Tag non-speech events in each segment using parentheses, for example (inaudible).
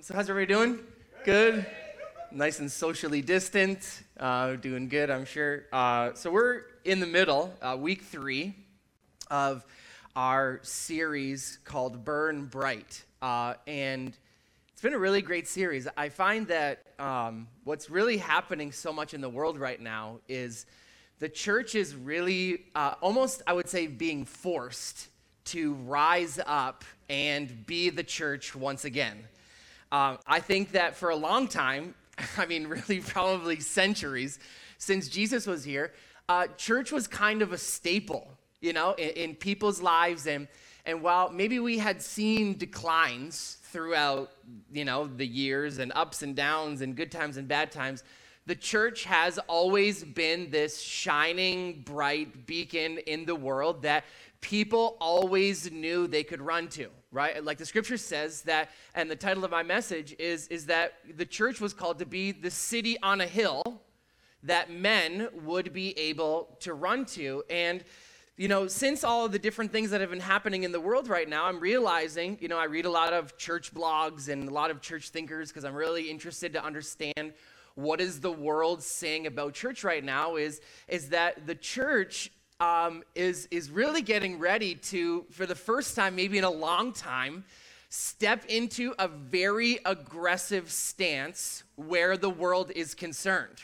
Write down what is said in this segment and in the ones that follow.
so how's everybody doing? Good. Nice and socially distant. Uh, doing good, I'm sure. Uh, so we're in the middle, uh, week three of our series called Burn Bright, uh, and it's been a really great series. I find that um, what's really happening so much in the world right now is the church is really uh, almost, I would say, being forced to rise up and be the church once again. Um, I think that for a long time, (laughs) I mean, really, (laughs) probably centuries since Jesus was here, uh, church was kind of a staple, you know, in, in people's lives. And, and while maybe we had seen declines throughout, you know, the years and ups and downs and good times and bad times, the church has always been this shining, bright beacon in the world that people always knew they could run to right? Like the scripture says that and the title of my message is is that the church was called to be the city on a hill that men would be able to run to. And you know since all of the different things that have been happening in the world right now i'm realizing you know i read a lot of church blogs and a lot of church thinkers because i'm really interested to understand what is the world saying about church right now is is that the church um, is, is really getting ready to, for the first time, maybe in a long time, step into a very aggressive stance where the world is concerned.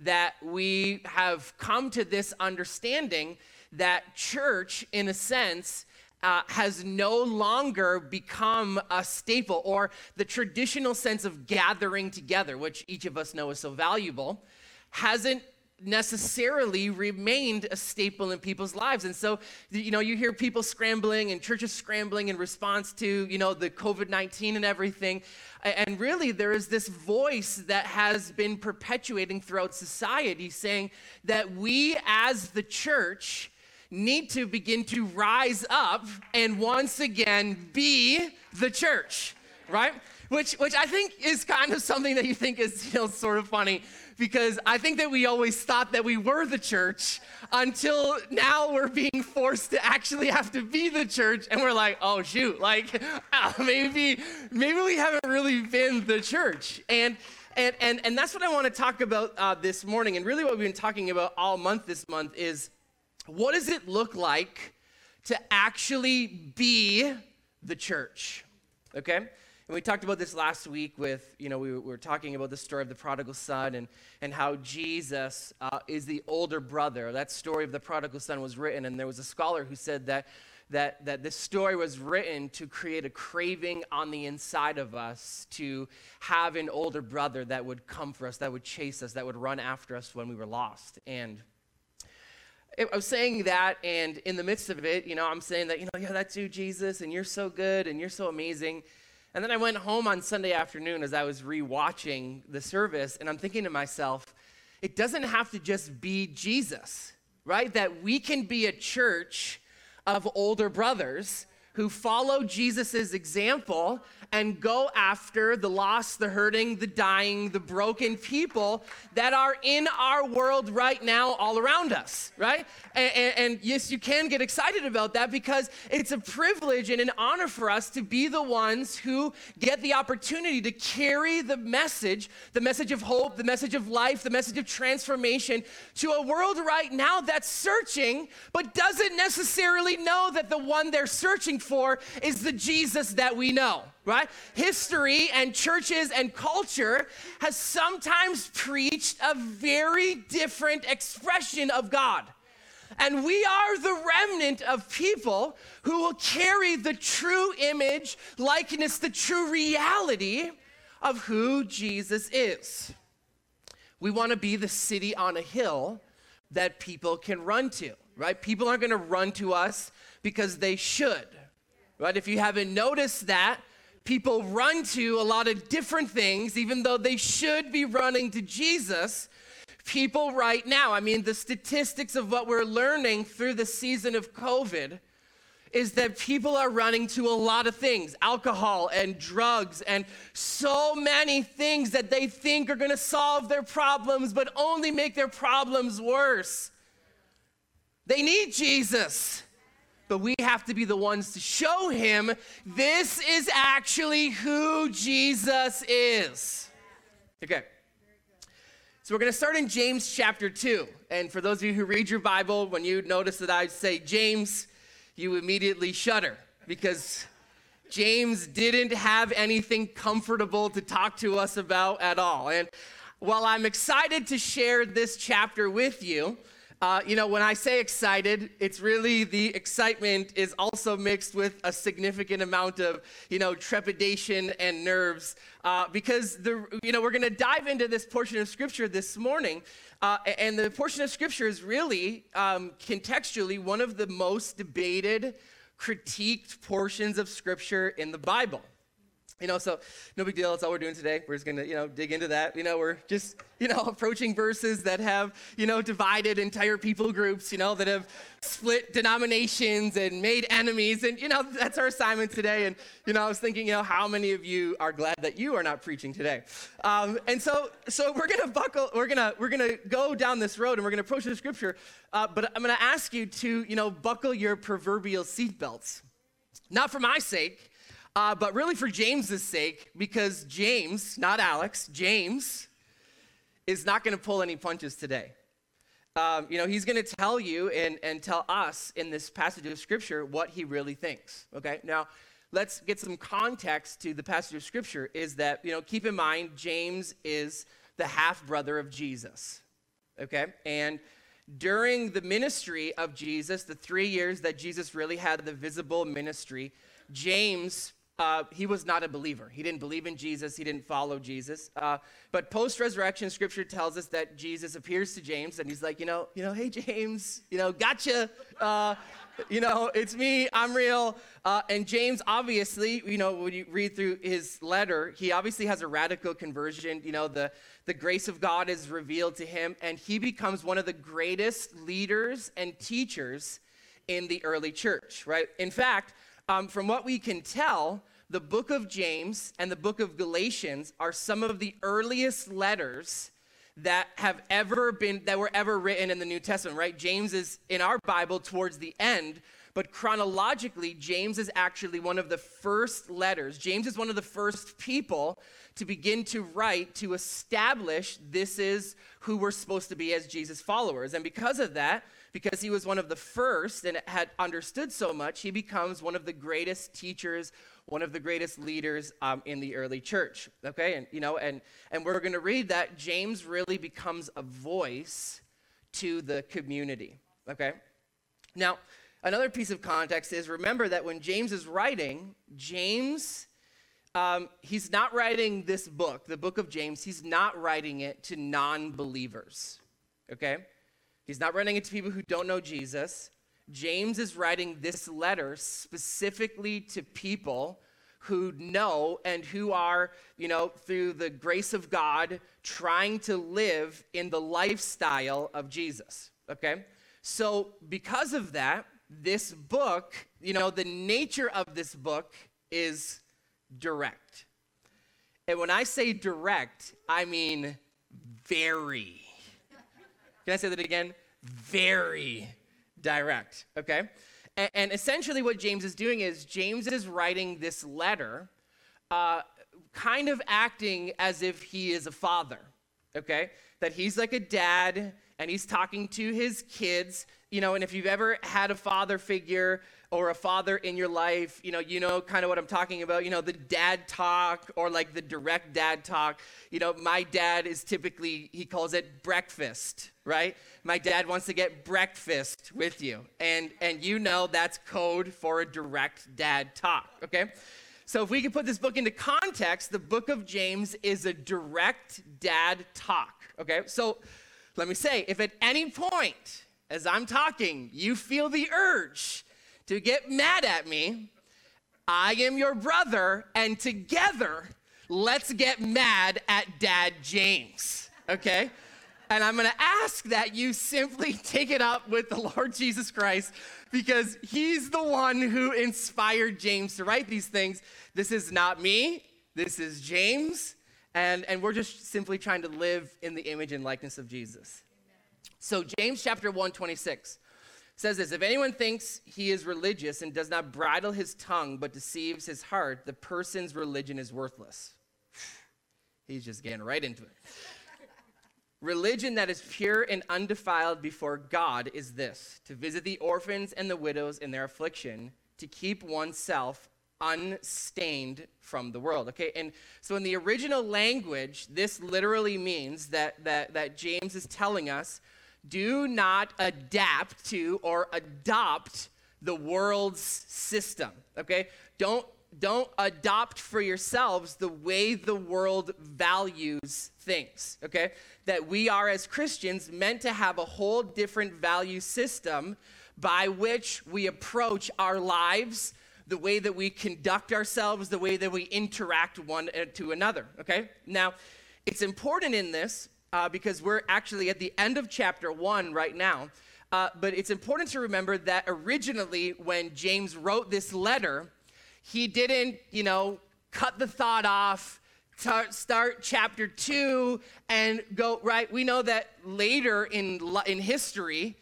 That we have come to this understanding that church, in a sense, uh, has no longer become a staple or the traditional sense of gathering together, which each of us know is so valuable, hasn't necessarily remained a staple in people's lives. And so, you know, you hear people scrambling and churches scrambling in response to, you know, the COVID 19 and everything. And really, there is this voice that has been perpetuating throughout society saying that we as the church need to begin to rise up and once again be the church, right? Which, which I think is kind of something that you think is you know, sort of funny because I think that we always thought that we were the church until now we're being forced to actually have to be the church and we're like, oh shoot, like (laughs) maybe maybe we haven't really been the church. And and and, and that's what I want to talk about uh, this morning. And really what we've been talking about all month this month is what does it look like to actually be the church? Okay? And we talked about this last week with, you know, we, we were talking about the story of the prodigal son and, and how Jesus uh, is the older brother. That story of the prodigal son was written, and there was a scholar who said that, that, that this story was written to create a craving on the inside of us to have an older brother that would come for us, that would chase us, that would run after us when we were lost. And I was saying that, and in the midst of it, you know, I'm saying that, you know, yeah, that's you, Jesus, and you're so good, and you're so amazing. And then I went home on Sunday afternoon as I was rewatching the service, and I'm thinking to myself, it doesn't have to just be Jesus, right? That we can be a church of older brothers who follow Jesus' example and go after the lost, the hurting, the dying, the broken people that are in our world right now, all around us, right? And, and, and, yes, you can get excited about that because it's a privilege and an honor for us to be the ones who get the opportunity to carry the message, the message of hope, the message of life, the message of transformation to a world right now that's searching but doesn't necessarily know that the one they're searching for is the Jesus that we know right? History and churches and culture has sometimes preached a very different expression of God. And we are the remnant of people who will carry the true image, likeness, the true reality of who Jesus is. We want to be the city on a hill that people can run to, right? People aren't going to run to us because they should, right? If you haven't noticed that, people run to a lot of different things, even though they should be running to Jesus. People right now, I mean, the statistics of what we're learning through the season of COVID is that people are running to a lot of things alcohol and drugs and so many things that they think are going to solve their problems, but only make their problems worse. They need Jesus. But we have to be the ones to show him this is actually who Jesus is. Okay. So we're going to start in James chapter 2. And for those of you who read your Bible, when you notice that I say James, you immediately shudder because James didn't have anything comfortable to talk to us about at all. And while I'm excited to share this chapter with you, uh, you know, when I say excited, it's really the excitement is also mixed with a significant amount of, you know, trepidation and nerves uh, because the, you know, we're going to dive into this portion of scripture this morning, uh, and the portion of scripture is really um, contextually one of the most debated, critiqued portions of scripture in the Bible. You know, so no big deal. That's all we're doing today. We're just going to, you know, dig into that. You know, we're just, you know, (laughs) approaching verses that have, you know, divided entire people groups, you know, that have split denominations and made enemies. And, you know, that's our assignment today. And, you know, I was thinking, you know, how many of you are glad that you are not preaching today? Um, and so, so we're going to buckle, we're going to, we're going to go down this road and we're going to approach the scripture. Uh, but I'm going to ask you to, you know, buckle your proverbial seatbelts. Not for my sake uh, but really for James's sake, because James, not Alex, James is not going to pull any punches today. Um, you know, he's going to tell you and, and tell us in this passage of Scripture what he really thinks. Okay, now let's get some context to the passage of Scripture. Is that, you know, keep in mind, James is the half brother of Jesus. Okay, and during the ministry of Jesus, the three years that Jesus really had the visible ministry, James uh, he was not a believer. He didn't believe in Jesus. He didn't follow Jesus. Uh, but post-resurrection, Scripture tells us that Jesus appears to James, and he's like, you know, you know, hey (laughs) James, you know, gotcha. Uh, you know, it's me. I'm real. Uh, and James, obviously, you know, when you read through his letter, he obviously has a radical conversion. You know, the the grace of God is revealed to him, and he becomes one of the greatest leaders and teachers in the early church. Right? In fact um, from what we can tell, the book of James and the book of Galatians are some of the earliest letters that have ever been that were ever written in the New Testament, right? James is in our Bible towards the end, but chronologically James is actually one of the first letters. James is one of the first people to begin to write to establish this is who we're supposed to be as Jesus followers. And because of that, because he was one of the first and had understood so much, he becomes one of the greatest teachers, one of the greatest leaders um, in the early church. Okay, and you know, and and we're going to read that James really becomes a voice to the community. Okay, now another piece of context is remember that when James is writing, James. Um, he's not writing this book, the book of James, he's not writing it to non believers. Okay? He's not running it to people who don't know Jesus. James is writing this letter specifically to people who know and who are, you know, through the grace of God, trying to live in the lifestyle of Jesus. Okay? So, because of that, this book, you know, the nature of this book is direct. And when I say direct, I mean very can I say that again? Very direct, okay? And, and essentially, what James is doing is James is writing this letter, uh, kind of acting as if he is a father, okay? That he's like a dad and he's talking to his kids, you know, and if you've ever had a father figure or a father in your life, you know, you know kind of what I'm talking about, you know, the dad talk or like the direct dad talk. You know, my dad is typically, he calls it breakfast, right? My dad wants to get breakfast with you. And and you know that's code for a direct dad talk, okay? So if we can put this book into context, the book of James is a direct dad talk, okay? So let me say, if at any point as I'm talking, you feel the urge to get mad at me. I am your brother, and together, let's get mad at Dad James, okay? And I'm gonna ask that you simply (laughs) take it up with the Lord Jesus Christ because he's the one who inspired James to write these things. This is not me, this is James, and, and we're just simply trying to live in the image and likeness of Jesus. So, James chapter 1, 26 says this If anyone thinks he is religious and does not bridle his tongue but deceives his heart, the person's religion is worthless. (sighs) He's just getting right into it. Religion that is pure and undefiled before God is this to visit the orphans and the widows in their affliction, to keep oneself unstained from the world. Okay, and so in the original language, this literally means that, that, that James is telling us do not adapt to or adopt the world's system. Okay, don't don't adopt for yourselves the way the world values things, okay? That we are, as Christians, meant to have a whole different value system by which we approach our lives, the way that we conduct ourselves, the way that we interact one uh, to another, okay? Now, it's important in this uh, because we're actually at the end of chapter one right now. Uh, but it's important to remember that originally, when James wrote this letter, he didn't, you know, cut the thought off, start chapter two, and go, right? We know that later in, in history,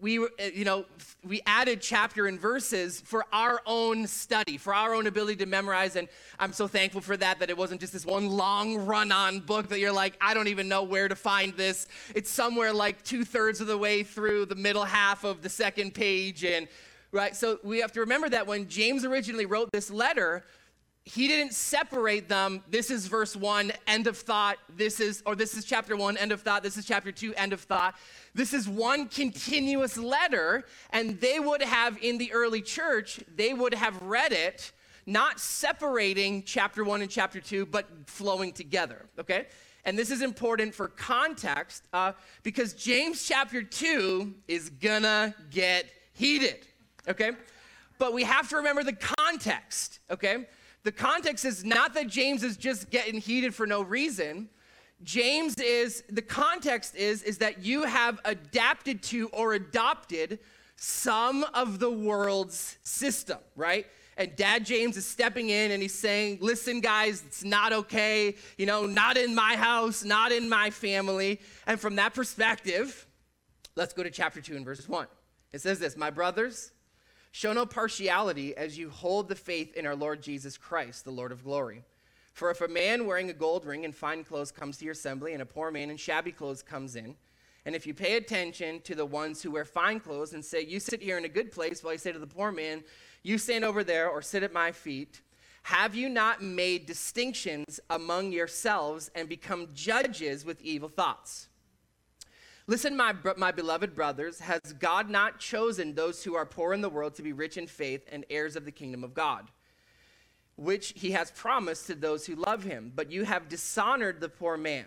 we uh, you know we added chapter and verses for our own study for our own ability to memorize and i'm so thankful for that that it wasn't just this one long run on book that you're like i don't even know where to find this it's somewhere like two-thirds of the way through the middle half of the second page and right? So we have to remember that when James originally wrote this letter, he didn't separate them. This is verse one, end of thought. This is, or this is chapter one, end of thought. This is chapter two, end of thought. This is one continuous letter, and they would have, in the early church, they would have read it, not separating chapter one and chapter two, but flowing together, okay? And this is important for context uh, because James chapter 2 is gonna get heated okay? But we have to remember the context, okay? The context is not that James is just getting heated for no reason. James is, the context is, is that you have adapted to or adopted some of the world's system, right? And Dad James is stepping in and he's saying, Listen, guys, it's not okay. You know, not in my house, not in my family. And from that perspective, let's go to chapter 2 and verse 1. It says this My brothers, Show no partiality as you hold the faith in our Lord Jesus Christ, the Lord of glory. For if a man wearing a gold ring and fine clothes comes to your assembly, and a poor man in shabby clothes comes in, and if you pay attention to the ones who wear fine clothes and say, You sit here in a good place, while you say to the poor man, You stand over there or sit at my feet, have you not made distinctions among yourselves and become judges with evil thoughts? Listen, my, my beloved brothers, has God not chosen those who are poor in the world to be rich in faith and heirs of the kingdom of God? Which he has promised to those who love him. But you have dishonored the poor man.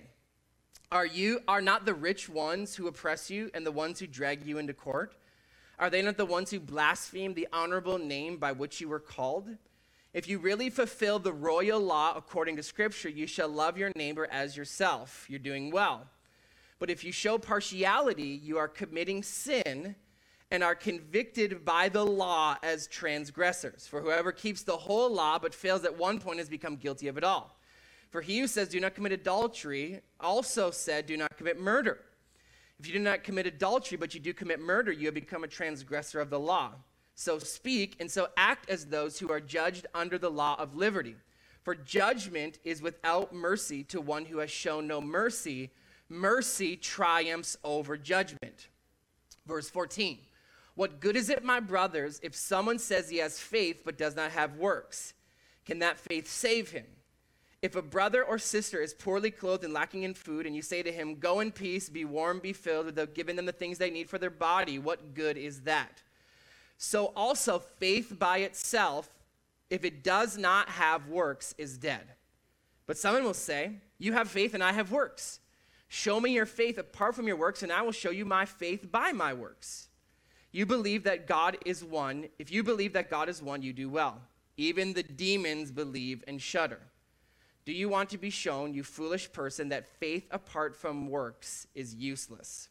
Are you are not the rich ones who oppress you and the ones who drag you into court? Are they not the ones who blaspheme the honorable name by which you were called? If you really fulfill the royal law according to Scripture, you shall love your neighbor as yourself. You're doing well. But if you show partiality, you are committing sin and are convicted by the law as transgressors. For whoever keeps the whole law but fails at one point has become guilty of it all. For he who says, Do not commit adultery, also said, Do not commit murder. If you do not commit adultery, but you do commit murder, you have become a transgressor of the law. So speak and so act as those who are judged under the law of liberty. For judgment is without mercy to one who has shown no mercy mercy triumphs over judgment. Verse 14 What good is it, my brothers, if someone says he has faith but does not have works? Can that faith save him? If a brother or sister is poorly clothed and lacking in food, and you say to him, Go in peace, be warm, be filled, without giving them the things they need for their body, what good is that? So also, faith by itself, if it does not have works, is dead. But someone will say, You have faith and I have works. Show me your faith apart from your works, and I will show you my faith by my works. You believe that God is one. If you believe that God is one, you do well. Even the demons believe and shudder. Do you want to be shown, you foolish person, that faith apart from works is useless?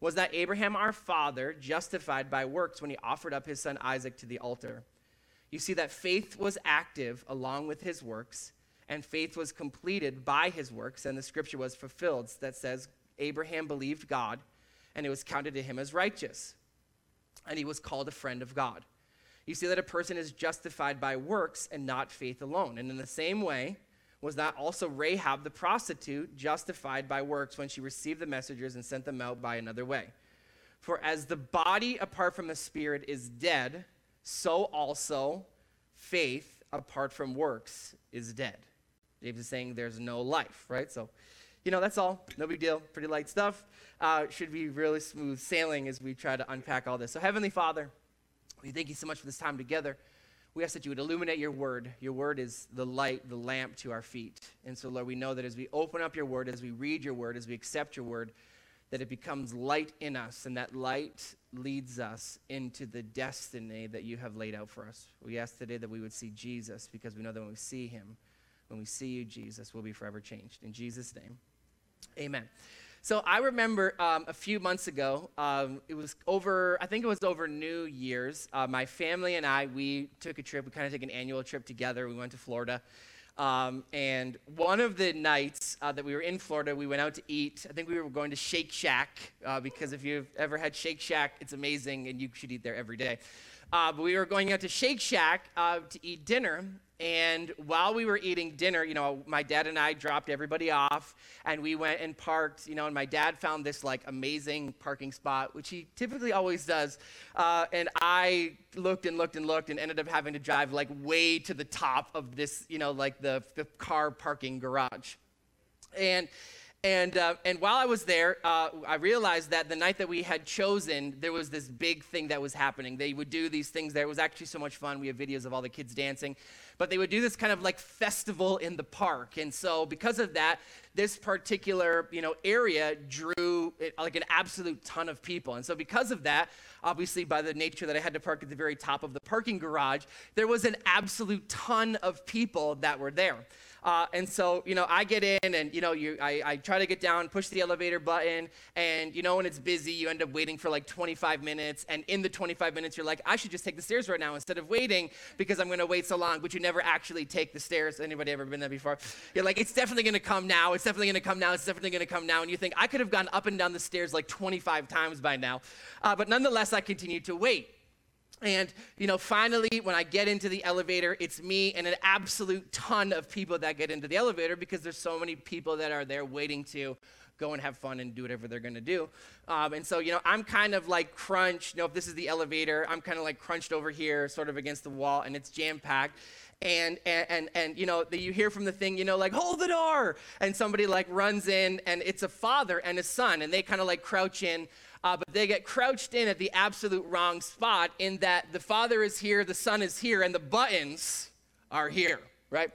Was not Abraham our father justified by works when he offered up his son Isaac to the altar? You see that faith was active along with his works and faith was completed by his works, and the scripture was fulfilled that says, Abraham believed God, and it was counted to him as righteous. and he was called a friend of God. You see that a person is justified by works and not faith alone. And in the same way, was not also Rahab the prostitute justified by works when she received the messengers and sent them out by another way? For as the body apart from the spirit is dead, so also faith apart from works is dead. James is saying there's no life, right? So, you know, that's all. No big deal. Pretty light stuff. Uh, should be really smooth sailing as we try to unpack all this. So, Heavenly Father, we thank you so much for this time together. We ask that you would illuminate your word. Your word is the light, the lamp to our feet. And so, Lord, we know that as we open up your word, as we read your word, as we accept your word, that it becomes light in us, and that light leads us into the destiny that you have laid out for us. We ask today that we would see Jesus because we know that when we see him, when we see you, Jesus, we'll be forever changed. In Jesus' name, amen. So I remember um, a few months ago, um, it was over, I think it was over New Year's. Uh, my family and I, we took a trip. We kind of took an annual trip together. We went to Florida. Um, and one of the nights uh, that we were in Florida, we went out to eat. I think we were going to Shake Shack uh, because if you've ever had Shake Shack, it's amazing and you should eat there every day. Uh, but we were going out to Shake Shack uh, to eat dinner. And while we were eating dinner, you know, my dad and I dropped everybody off and we went and parked, you know, and my dad found this like amazing parking spot, which he typically always does. Uh, and I looked and looked and looked and ended up having to drive like way to the top of this, you know, like the, the car parking garage. And and, uh, and while I was there, uh, I realized that the night that we had chosen, there was this big thing that was happening. They would do these things there. It was actually so much fun. We have videos of all the kids dancing. But they would do this kind of like festival in the park. And so, because of that, this particular you know, area drew like an absolute ton of people. And so, because of that, obviously, by the nature that I had to park at the very top of the parking garage, there was an absolute ton of people that were there. Uh, and so, you know, I get in and, you know, you, I, I try to get down, push the elevator button, and, you know, when it's busy, you end up waiting for like 25 minutes. And in the 25 minutes, you're like, I should just take the stairs right now instead of waiting because I'm going to wait so long. But you never actually take the stairs. Anybody ever been there before? You're like, it's definitely going to come now. It's definitely going to come now. It's definitely going to come now. And you think, I could have gone up and down the stairs like 25 times by now. Uh, but nonetheless, I continue to wait. And, you know, finally, when I get into the elevator, it's me and an absolute ton of people that get into the elevator because there's so many people that are there waiting to go and have fun and do whatever they're going to do. Um, and so, you know, I'm kind of like crunched. You know, if this is the elevator, I'm kind of like crunched over here, sort of against the wall, and it's jam packed. And, and, and, and, you know, the, you hear from the thing, you know, like, hold the door. And somebody like runs in, and it's a father and a son, and they kind of like crouch in uh, but they get crouched in at the absolute wrong spot in that the father is here, the son is here, and the buttons are here, right?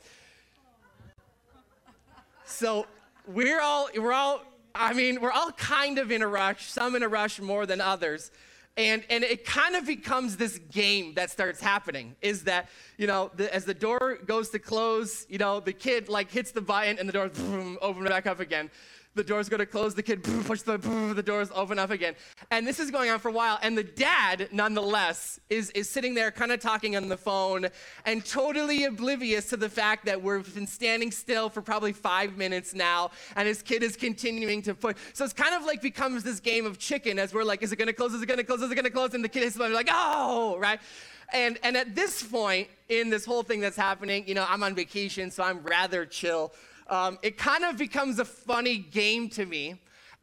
So we're all, we're all, I mean, we're all kind of in a rush, some in a rush more than others. And, and it kind of becomes this game that starts happening is that you know the, as the door goes to close you know the kid like hits the button and the door boom, open back up again the door's to close, the kid push the, the doors open up again. And this is going on for a while. And the dad, nonetheless, is, is sitting there kind of talking on the phone and totally oblivious to the fact that we've been standing still for probably five minutes now. And his kid is continuing to push. So it's kind of like becomes this game of chicken as we're like, is it to close? Is it to close? Is it to close? And the kid is like, oh, right? And, and at this point in this whole thing that's happening, you know, I'm on vacation, so I'm rather chill um, it kind of becomes a funny game to me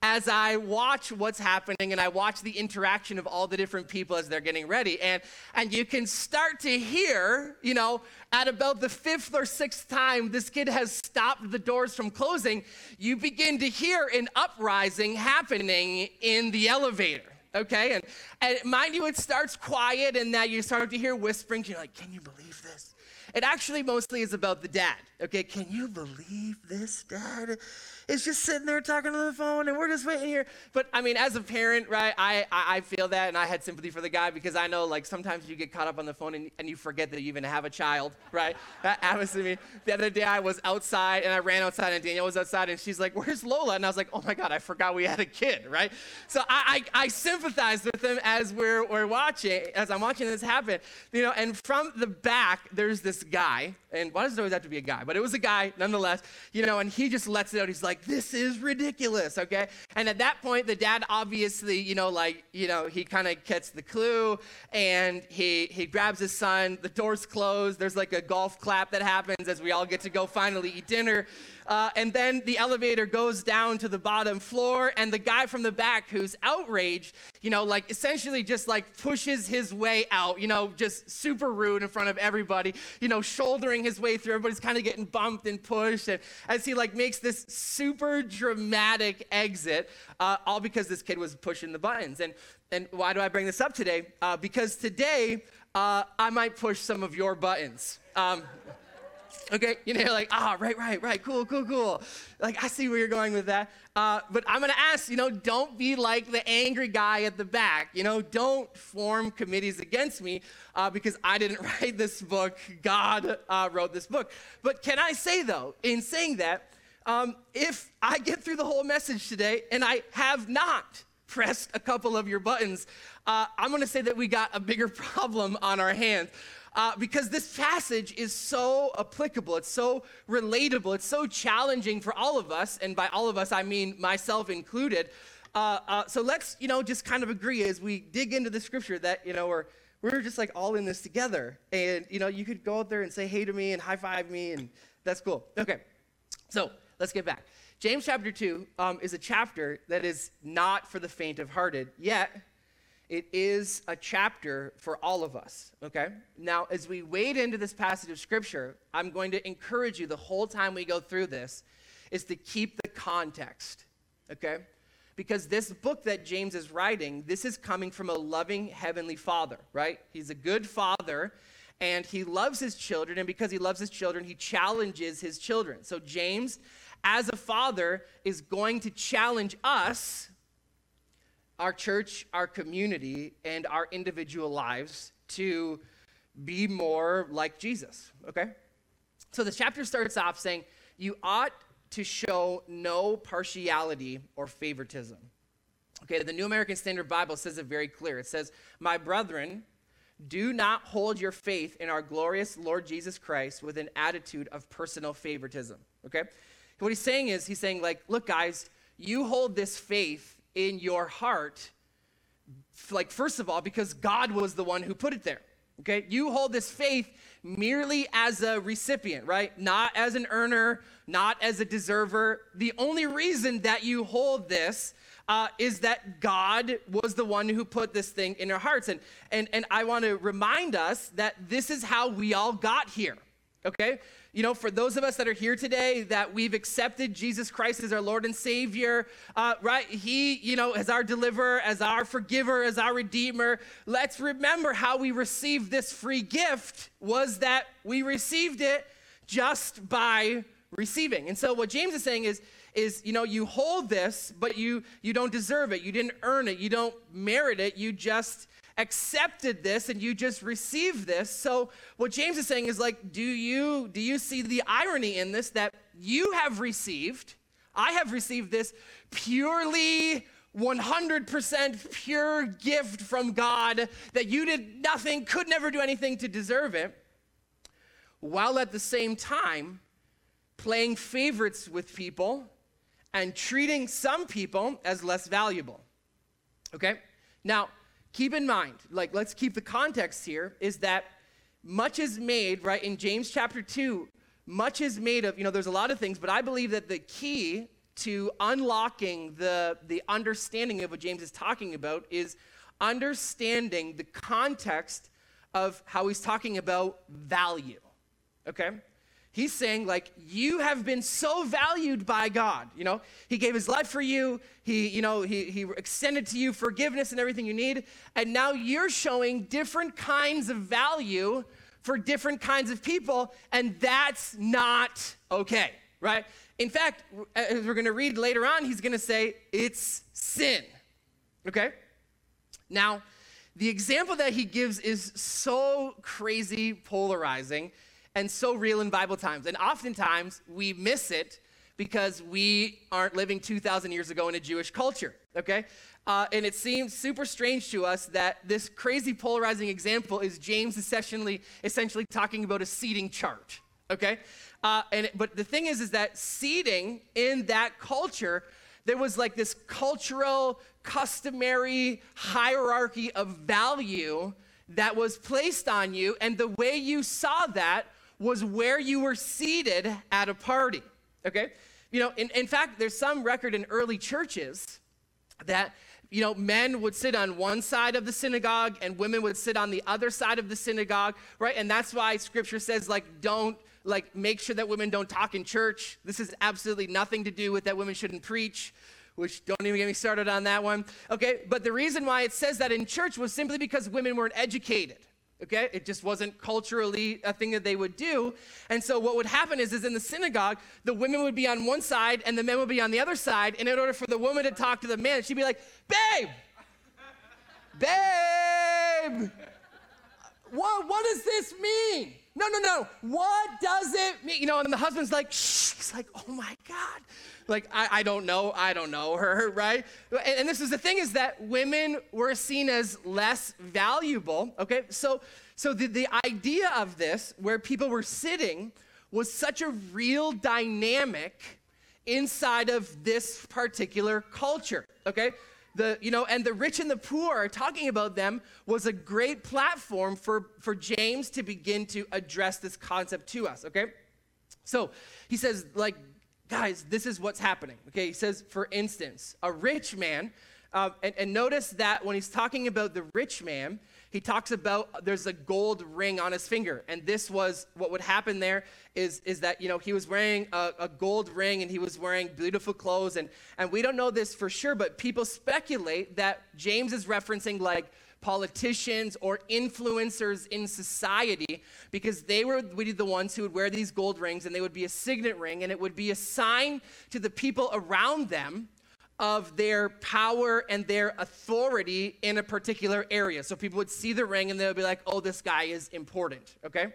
as I watch what's happening and I watch the interaction of all the different people as they're getting ready. And, and you can start to hear, you know, at about the fifth or sixth time this kid has stopped the doors from closing, you begin to hear an uprising happening in the elevator. Okay, and, and mind you, it starts quiet, and that you start to hear whisperings. You're like, "Can you believe this?" It actually mostly is about the dad. Okay, can you believe this, dad? Is just sitting there talking on the phone and we're just waiting here. But I mean, as a parent, right, I, I, I, feel that and I had sympathy for the guy because I know like sometimes you get caught up on the phone and, and you forget that you even have a child, right? (laughs) that happens to me. The other day I was outside and I ran outside and Danielle was outside and she's like, Where's Lola? And I was like, Oh my God, I forgot we had a kid, right? So I, I, I sympathize with him as we're, we're watching, as I'm watching this happen, you know, and from the back, there's this guy, and why does it always have to be a guy? But it was a guy nonetheless, you know, and he just lets it out. He's like, this is ridiculous, okay? And at that point, the dad obviously, you know, like, you know, he kind of gets the clue and he, he grabs his son. The door's closed. There's like a golf clap that happens as we all get to go finally eat dinner. Uh, and then the elevator goes down to the bottom floor, and the guy from the back who's outraged, you know, like essentially just like pushes his way out, you know, just super rude in front of everybody, you know, shouldering his way through. Everybody's kind of getting bumped and pushed. And as he like makes this super dramatic exit, uh, all because this kid was pushing the buttons. And, and why do I bring this up today? Uh, because today, uh, I might push some of your buttons. Um, Okay, you know, like, ah, right, right, right, cool, cool, cool. Like, I see where you're going with that. Uh, but I'm gonna ask, you know, don't be like the angry guy at the back. You know, don't form committees against me uh, because I didn't (laughs) write this book. God uh, wrote this book. But can I say, though, in saying that, um, if I get through the whole message today and I have not pressed a couple of your buttons, uh, I'm gonna say that we got a bigger (laughs) problem on our hands uh, because this passage is so applicable, it's so relatable, it's so challenging for all of us, and by all of us, I mean myself included. Uh, uh, so let's, you know, just kind of agree as we dig into the scripture that, you know, we're, we're just like all in this together. And, you know, you could go out there and say hey to me and high five me, and that's cool. Okay, so let's get back. James chapter 2 um, is a chapter that is not for the faint of hearted, yet it is a chapter for all of us, okay? Now, as we wade into this passage of scripture, I'm going to encourage you the whole time we go through this is to keep the context, okay? Because this book that James is writing, this is coming from a loving heavenly father, right? He's a good father and he loves his children and because he loves his children, he challenges his children. So James as a father is going to challenge us our church, our community, and our individual lives to be more like Jesus, okay? So the chapter starts off saying, You ought to show no partiality or favoritism. Okay, the New American Standard Bible says it very clear. It says, My brethren, do not hold your faith in our glorious Lord Jesus Christ with an attitude of personal favoritism. Okay? What he's saying is, he's saying, like, look, guys, you hold this faith in your heart, like, first of all, because God was the one who put it there. Okay? You hold this faith merely as a recipient, right? Not as an earner, not as a deserver. The only reason that you hold this uh, is that God was the one who put this thing in our hearts. And, and, and I want to remind us that this is how we all got here, okay? You know, for those of us that are here today, that we've accepted Jesus Christ as our Lord and Savior, uh, right? He, you know, as our deliverer, as our forgiver, as our redeemer. Let's remember how we received this free gift was that we received it just by receiving. And so what James is saying is, is you know you hold this but you you don't deserve it you didn't earn it you don't merit it you just accepted this and you just received this. So what James is saying is like, do you do you see the irony in this that you have received, I have received this purely 100% pure gift from God that you did nothing, could never do anything to deserve it, while at the same time playing favorites with people and treating some people as less valuable. Okay? Now, keep in mind, like, let's keep the context here, is that much is made, right, in James chapter 2, much is made of, you know, there's a lot of things, but I believe that the key to unlocking the, the understanding of what James is talking about is understanding the context of how he's talking about value. Okay? He's saying, like, you have been so valued by God. You know, He gave His life for you. He, you know, He, he extended to you forgiveness and everything you need. And now you're showing different kinds of value for different kinds of people. And that's not okay, right? In fact, as we're going to read later on, He's going to say it's sin. Okay? Now, the example that He gives is so crazy polarizing and so real in Bible times. And oftentimes we miss it because we aren't living 2,000 years ago in a Jewish culture, okay? Uh, and it seems super strange to us that this crazy polarizing example is James essentially, essentially talking about a seating chart. Okay? Uh, and but the thing is, is that seating in that culture, there was like this cultural, customary hierarchy of value that was placed on you, and the way you saw that was where you were seated at a party. Okay? You know, in, in fact, there's some record in early churches that you know, men would sit on one side of the synagogue and women would sit on the other side of the synagogue, right? And that's why scripture says, like, don't, like, make sure that women don't talk in church. This has absolutely nothing to do with that women shouldn't preach, which don't even get me started on that one. Okay, but the reason why it says that in church was simply because women weren't educated okay? It just wasn't culturally a thing that they would do. And so what would happen is is in the synagogue the women would be on one side and the men would be on the other side. And in order for the woman to talk to the man she'd be like babe! Babe! What, what does this mean no no no. What does it mean? You know and the husband's like shh. He's like oh my god. Like I, I don't know. I don't know her (laughs) right? And, and this is the thing is that women were seen as less valuable okay? So so the, the idea of this where people were sitting was such a real dynamic inside of this particular culture okay the you know and the rich and the poor talking about them was a great platform for for james to begin to address this concept to us okay so he says like guys, this is what's happening. Okay, he says, for instance, a rich man, uh, and, and notice that when he's talking about the rich man, he talks about there's a gold ring on his finger. And this was what would happen there is, is that you know he was wearing a, a, gold ring and he was wearing beautiful clothes. And, and we don't know this for sure but people speculate that james is referencing like politicians or influencers in society because they were the ones who would wear these gold rings and they would be a signet ring and it would be a sign to the people around them of their power and their authority in a particular area. So people would see the ring and they would be like, oh, this guy is important, okay?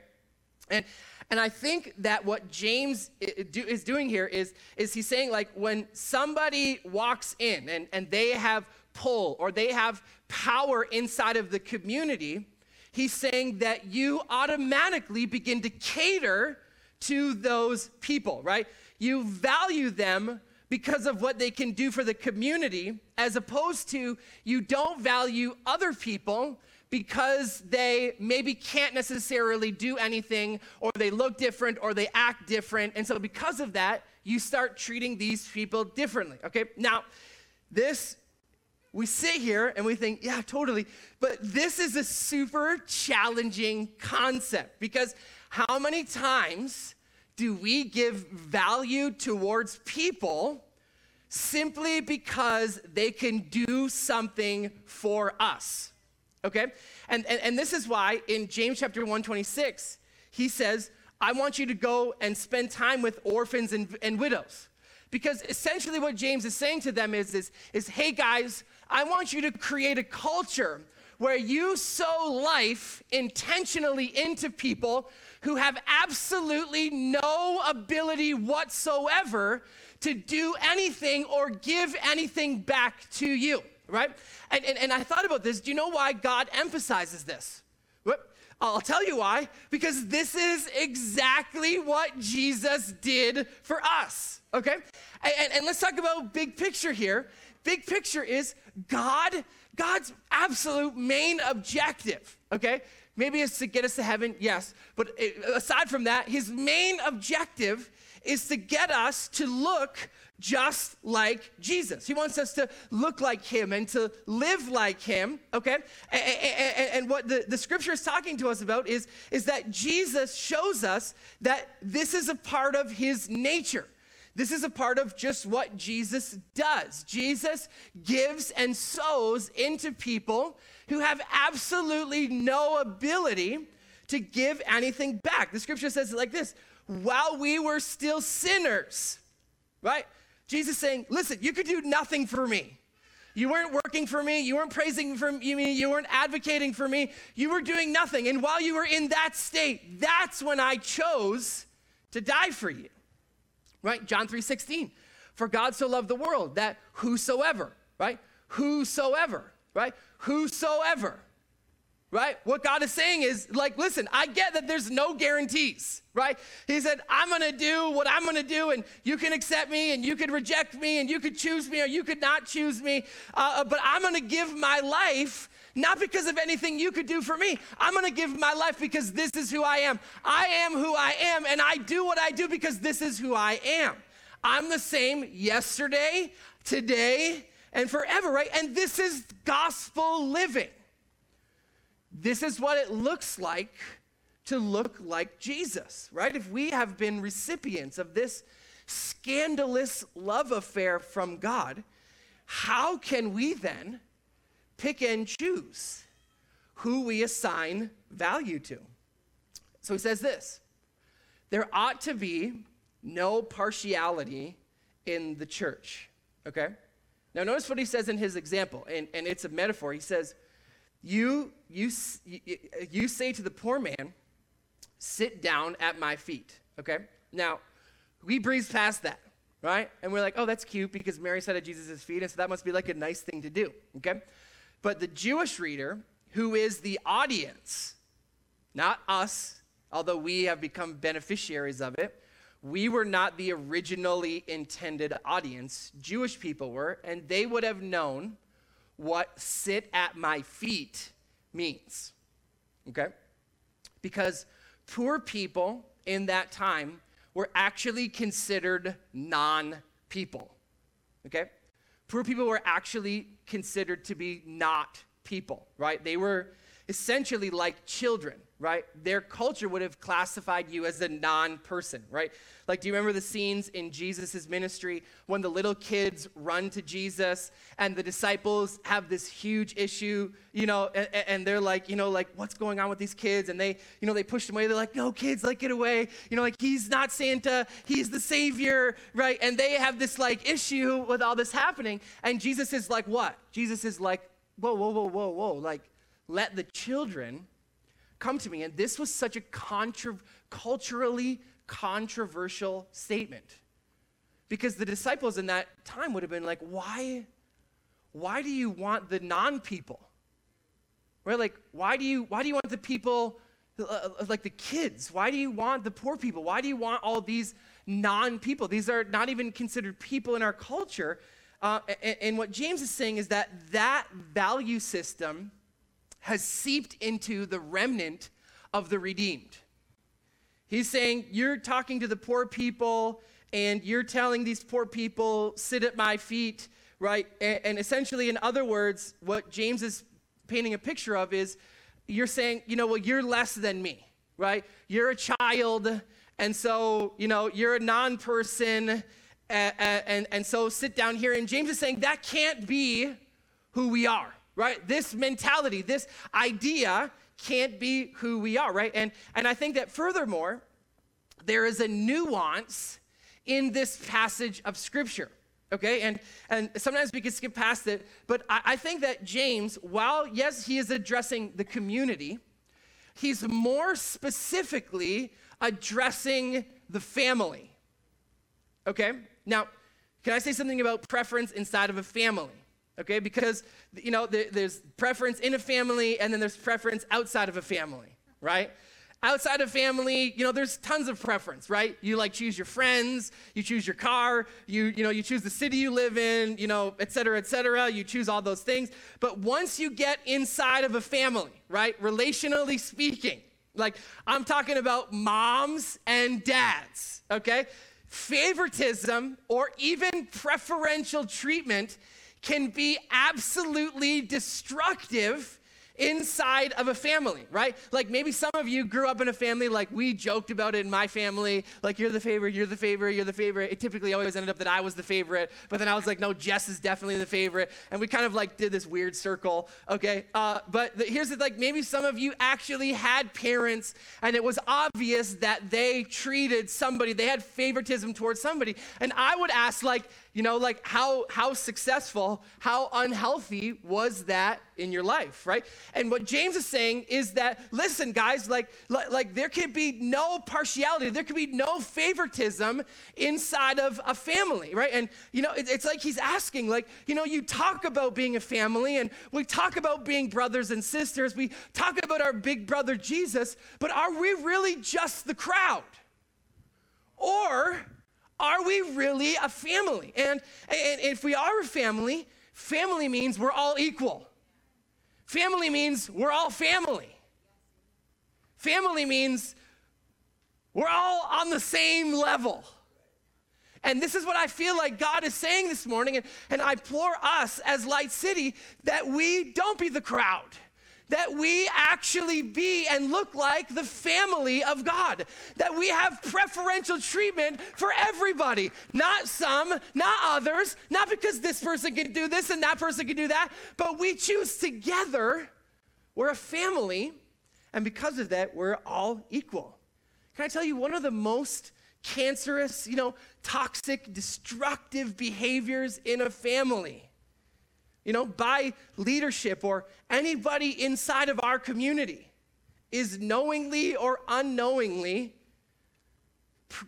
And, and I think that what James is doing here is, is he's saying, like, when somebody walks in and, and they have pull or they have power inside of the community, he's saying that you automatically begin to cater to those people, right? You value them because of what they can do for the community, as opposed to you don't value other people because they maybe can't necessarily do anything, or they look different, or they act different. And so, because of that, you start treating these people differently. Okay? Now, this we sit here and we think, yeah, totally. But this is a super challenging concept because how many times do we give value towards people simply because they can do something for us? Okay? And, and, and this is why in James chapter 126, he says, I want you to go and spend time with orphans and, and widows. Because essentially what James is saying to them is, is, is hey guys, I want you to create a culture where you sow life intentionally into people who have absolutely no ability whatsoever to do anything or give anything back to you, right? And, and, and I thought about this. Do you know why God emphasizes this? I'll tell you why. Because this is exactly what Jesus did for us, okay? And, and let's talk about big picture here. Big picture is God, God's absolute main objective, okay? Maybe it's to get us to heaven, yes. But aside from that, his main objective is to get us to look just like Jesus. He wants us to look like him and to live like him, okay? And, what the, the scripture is talking to us about is, is that Jesus shows us that this is a part of his nature. This is a part of just what Jesus does. Jesus gives and sows into people who have absolutely no ability to give anything back. The scripture says it like this while we were still sinners, right? Jesus saying, listen, you could do nothing for me. You weren't working for me. You weren't praising for me. You weren't advocating for me. You were doing nothing. And while you were in that state, that's when I chose to die for you right? John 3:16. For God so loved the world that whosoever, right? whosoever, right? Whosoever right? What God is saying is like, listen, I get that there's no guarantees, right? He said, I'm gonna do what I'm gonna do, and you can accept me, and you could reject me, and you could choose me, or you could not choose me, uh, uh, but I'm gonna give my life. Not because of anything you could do for me. I'm gonna give my life because this is who I am. I am who I am, and I do what I do because this is who I am. I'm the same yesterday, today, and forever, right? And this is gospel living. This is what it looks like to look like Jesus, right? If we have been recipients of this scandalous love affair from God, how can we then pick and choose who we assign value to? So he says this there ought to be no partiality in the church, okay? Now, notice what he says in his example, and, and it's a metaphor. He says, you, you, you say to the poor man, sit down at my feet. Okay? Now, we breeze past that, right? And we're like, oh, that's cute because Mary sat at Jesus' feet, and so that must be like a nice thing to do. Okay? But the Jewish reader, who is the audience, not us, although we have become beneficiaries of it, we were not the originally intended audience. Jewish people were, and they would have known what sit at my feet means. Okay? Because poor people in that time were actually considered non people. Okay? Poor people were actually considered to be not people, right? They were essentially like children right? Their culture would have classified you as a non person, right? Like, do you remember the scenes in Jesus' ministry when the little kids run to Jesus and the disciples have this huge issue, you know, and, and, they're like, you know, like, what's going on with these kids? And they, you know, they push them away. They're like, no, kids, like, get away. You know, like, he's not Santa, he's the Savior, right? And they have this, like, issue with all this happening. And Jesus is like, what? Jesus is like, whoa, whoa, whoa, whoa, whoa. Like, let the children come to me. And this was such a contra- culturally controversial statement. Because the disciples in that time would have been like, why, why do you want the non-people? Right? Like, why do you why do you want the people uh, uh, like the kids? Why do you want the poor people? Why do you want all these non-people? These are not even considered people in our culture. Uh, and, and what James is saying is that that value system has seeped into the remnant of the redeemed. He's saying, You're talking to the poor people, and you're telling these poor people, Sit at my feet, right? And, and essentially, in other words, what James is painting a picture of is you're saying, You know, well, you're less than me, right? You're a child, and so, you know, you're a non person, and, and, and so sit down here. And James is saying, That can't be who we are right? This mentality, this idea can't be who we are, right? And, and I think that furthermore, there is a nuance in this passage of Scripture. Okay, and, and sometimes we can skip past it, but I, I think that James, while yes, he is addressing the community, he's more specifically addressing the family. Okay, now, can I say something about preference inside of a family? Okay? Because, you know, there, there's preference in a family and then there's preference outside of a family, right? Outside of family, you know, there's tons of preference, right? You like choose your friends, you choose your car, you, you know, you choose the city you live in, you know, et cetera, et cetera. You choose all those things. But once you get inside of a family, right, relationally speaking, like I'm talking about moms and dads, okay? Favoritism or even preferential treatment can be absolutely destructive inside of a family, right? Like maybe some of you grew up in a family like we joked about it in my family, like you're the favorite, you're the favorite, you're the favorite. It typically always ended up that I was the favorite, but then I was like, no, Jess is definitely the favorite, and we kind of like did this weird circle, okay? Uh, but the, here's the like maybe some of you actually had parents, and it was obvious that they treated somebody, they had favoritism towards somebody, and I would ask like, you know, like how how successful, how unhealthy was that in your life, right? And what James is saying is that, listen, guys, like, like, like there can be no partiality, there can be no favoritism inside of a family, right? And, you know, it, it's like he's asking, like, you know, you talk about being a family and we talk about being brothers and sisters, we talk about our big brother Jesus, but are we really just the crowd? Or are we really a family? And, and if we are a family, family means we're all equal. Family means we're all family. Family means we're all on the same level. And this is what I feel like God is saying this morning. And, and I implore us as Light City that we don't be the crowd that we actually be and look like the family of God, that we have preferential treatment for everybody, not some, not others, not because this person can do this and that person can do that, but we choose together. We're a family, and because of that, we're all equal. Can I tell you one of the most cancerous, you know, toxic, destructive behaviors in a family? You know, by leadership or anybody inside of our community is knowingly or unknowingly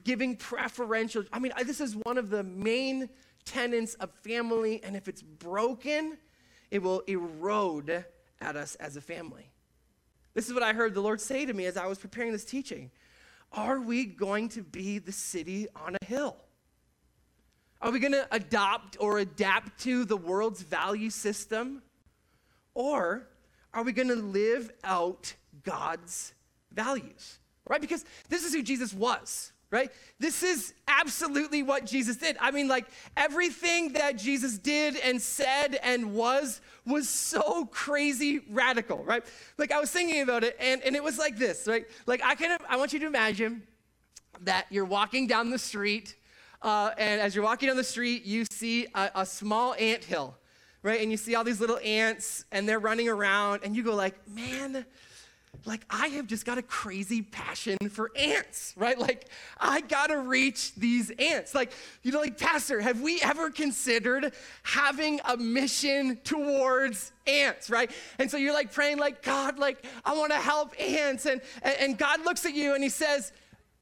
giving preferential. I mean, this is one of the main tenets of family, and if it's broken, it will erode at us as a family. This is what I heard the Lord say to me as I was preparing this teaching. Are we going to be the city on a hill? Are we going to adopt or adapt to the world's value system? Or are we going to live out God's values? Right? Because this is who Jesus was, right? This is absolutely what Jesus did. I mean, like everything that Jesus did and said and was was so crazy radical, right? Like I was thinking about it and, and it was like this, right? Like I of I want you to imagine that you're walking down the street uh, and as you're walking down the street, you see a, a small ant hill, right? And you see all these little ants, and they're running around, and you go like, man, like I have just got a crazy passion for ants, right? Like I gotta reach these ants. Like, you know, like, Pastor, have we ever considered having a mission towards ants, right? And so you're like praying, like, God, like, I wanna help ants. And, and, and God looks at you and he says,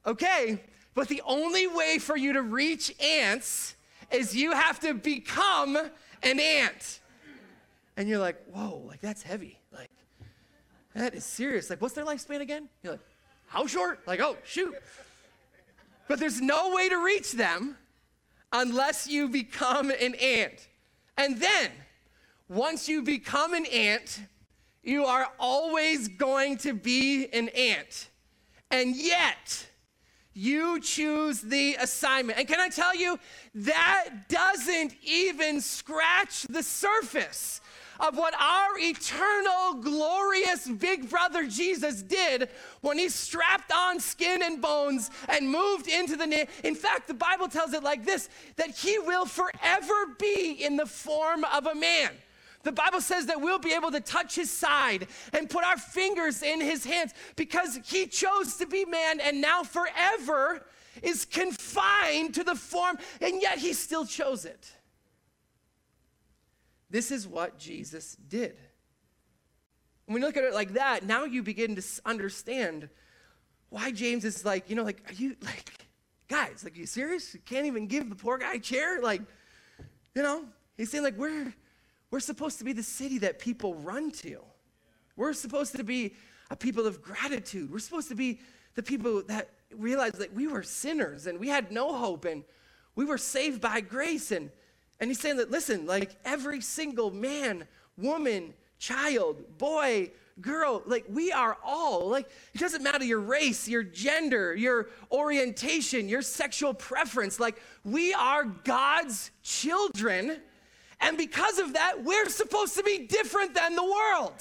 okay, but the only way for you to reach ants is you have to become an ant. And you're like, whoa, like that's heavy. Like, that is serious. Like, what's their lifespan again? You're like, how short? Like, oh, shoot. But there's no way to reach them unless you become an ant. And then, once you become an ant, you are always going to be an ant. And yet, you choose the assignment. And can I tell you, that doesn't even scratch the surface of what our eternal, glorious big brother Jesus did when he strapped on skin and bones and moved into the. In fact, the Bible tells it like this that he will forever be in the form of a man. The Bible says that we'll be able to touch his side and put our fingers in his hands because he chose to be man and now forever is confined to the form, and yet he still chose it. This is what Jesus did. When you look at it like that, now you begin to understand why James is like, you know, like, are you like, guys, like, you serious? You can't even give the poor guy a chair? Like, you know, he's saying, like, we're we're supposed to be the city that people run to. We're supposed to be a people of gratitude. We're supposed to be the people that realize that we were sinners and we had no hope and we were saved by grace. And, and he's saying that, listen, like every single man, woman, child, boy, girl, like we are all, like it doesn't matter your race, your gender, your orientation, your sexual preference, like we are God's children and because of that, we're supposed to be different than the world.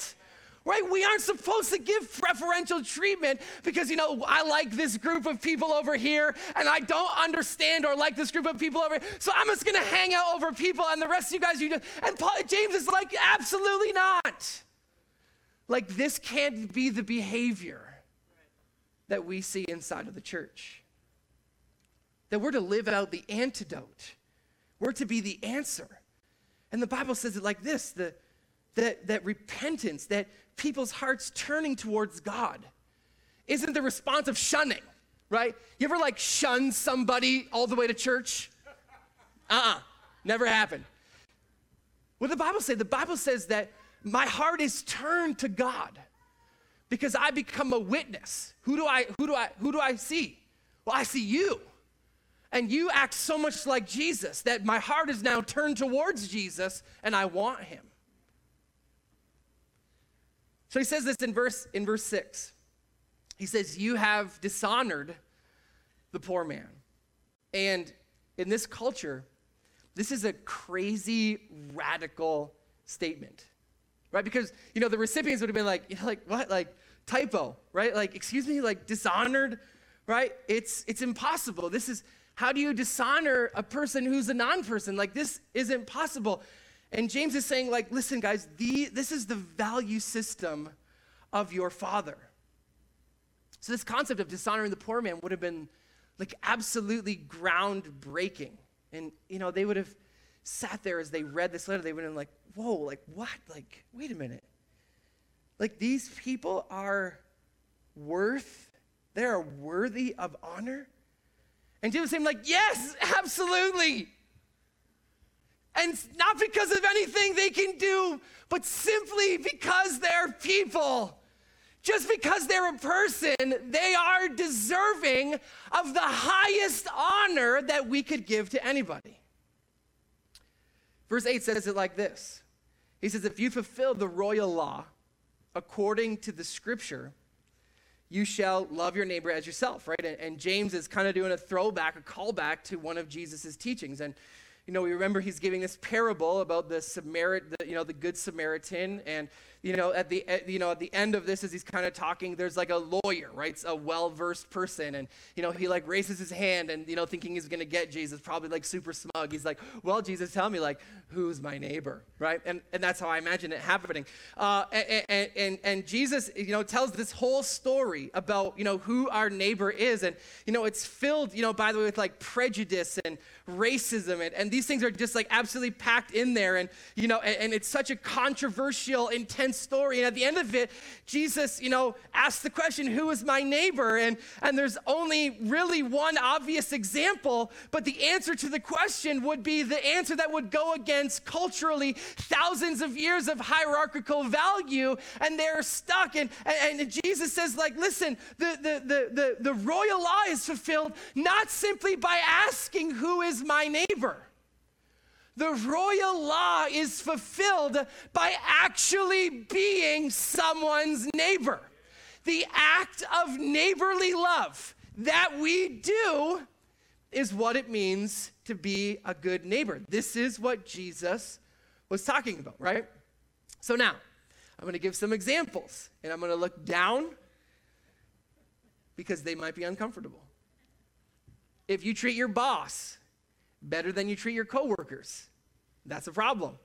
Right? We aren't supposed to give preferential treatment because, you know, I like this group of people over here and I don't understand or like this group of people over here. So I'm just going to hang out over people and the rest of you guys, you do. And Paul, James is like, absolutely not. Like, this can't be the behavior that we see inside of the church. That we're to live out the antidote, we're to be the answer. And the Bible says it like this that, that repentance, that people's hearts turning towards God, isn't the response of shunning, right? You ever like shun somebody all the way to church? Uh uh-uh, uh never happened. What the Bible say? The Bible says that my heart is turned to God because I become a witness. Who do I who do I who do I see? Well, I see you. And you act so much like Jesus that my heart is now turned towards Jesus and I want him. So he says this in verse in verse 6. He says, "You have dishonored the poor man." And in this culture, this is a crazy radical statement. Right? Because, you know, the recipients would have been like, you know, like what? Like typo, right? Like, excuse me, like dishonored, right? It's it's impossible. This is how do you dishonor a person who's a non-person? Like this isn't possible. And James is saying, like, listen, guys, the, this is the value system of your father. So this concept of dishonoring the poor man would have been like absolutely groundbreaking. And you know, they would have sat there as they read this letter, they would have been like, whoa, like what? Like, wait a minute. Like these people are worth, they are worthy of honor. And was saying, like, yes, absolutely. And not because of anything they can do, but simply because they're people. Just because they're a person, they are deserving of the highest honor that we could give to anybody. Verse 8 says it like this He says, If you fulfill the royal law according to the scripture, you shall love your neighbor as yourself, right? And, and James is kind of doing a throwback, a callback to one of Jesus' teachings. And you know, we remember he's giving this parable about the Samaritan, you know, the good Samaritan, and you know, at the you know at the end of this, as he's kind of talking, there's like a lawyer, right? It's a well-versed person, and you know, he like raises his hand, and you know, thinking he's gonna get Jesus, probably like super smug. He's like, "Well, Jesus, tell me, like, who's my neighbor?" Right? And and that's how I imagine it happening. Uh, and, and and Jesus, you know, tells this whole story about you know who our neighbor is, and you know, it's filled, you know, by the way, with like prejudice and racism, and, and these things are just like absolutely packed in there. And, you know, and, and it's such a controversial, intense story. And at the end of it, Jesus, you know, asks the question, Who is my neighbor? And, and there's only really one obvious example, but the answer to the question would be the answer that would go against culturally thousands of years of hierarchical value. And they're stuck. And, and, and Jesus says, like, listen, the, the, the, the, the royal law is fulfilled not simply by asking who is my neighbor. The royal law is fulfilled by actually being someone's neighbor. The act of neighborly love that we do is what it means to be a good neighbor. This is what Jesus was talking about, right? So now, I'm going to give some examples and I'm going to look down because they might be uncomfortable. If you treat your boss better than you treat your coworkers, that's a problem.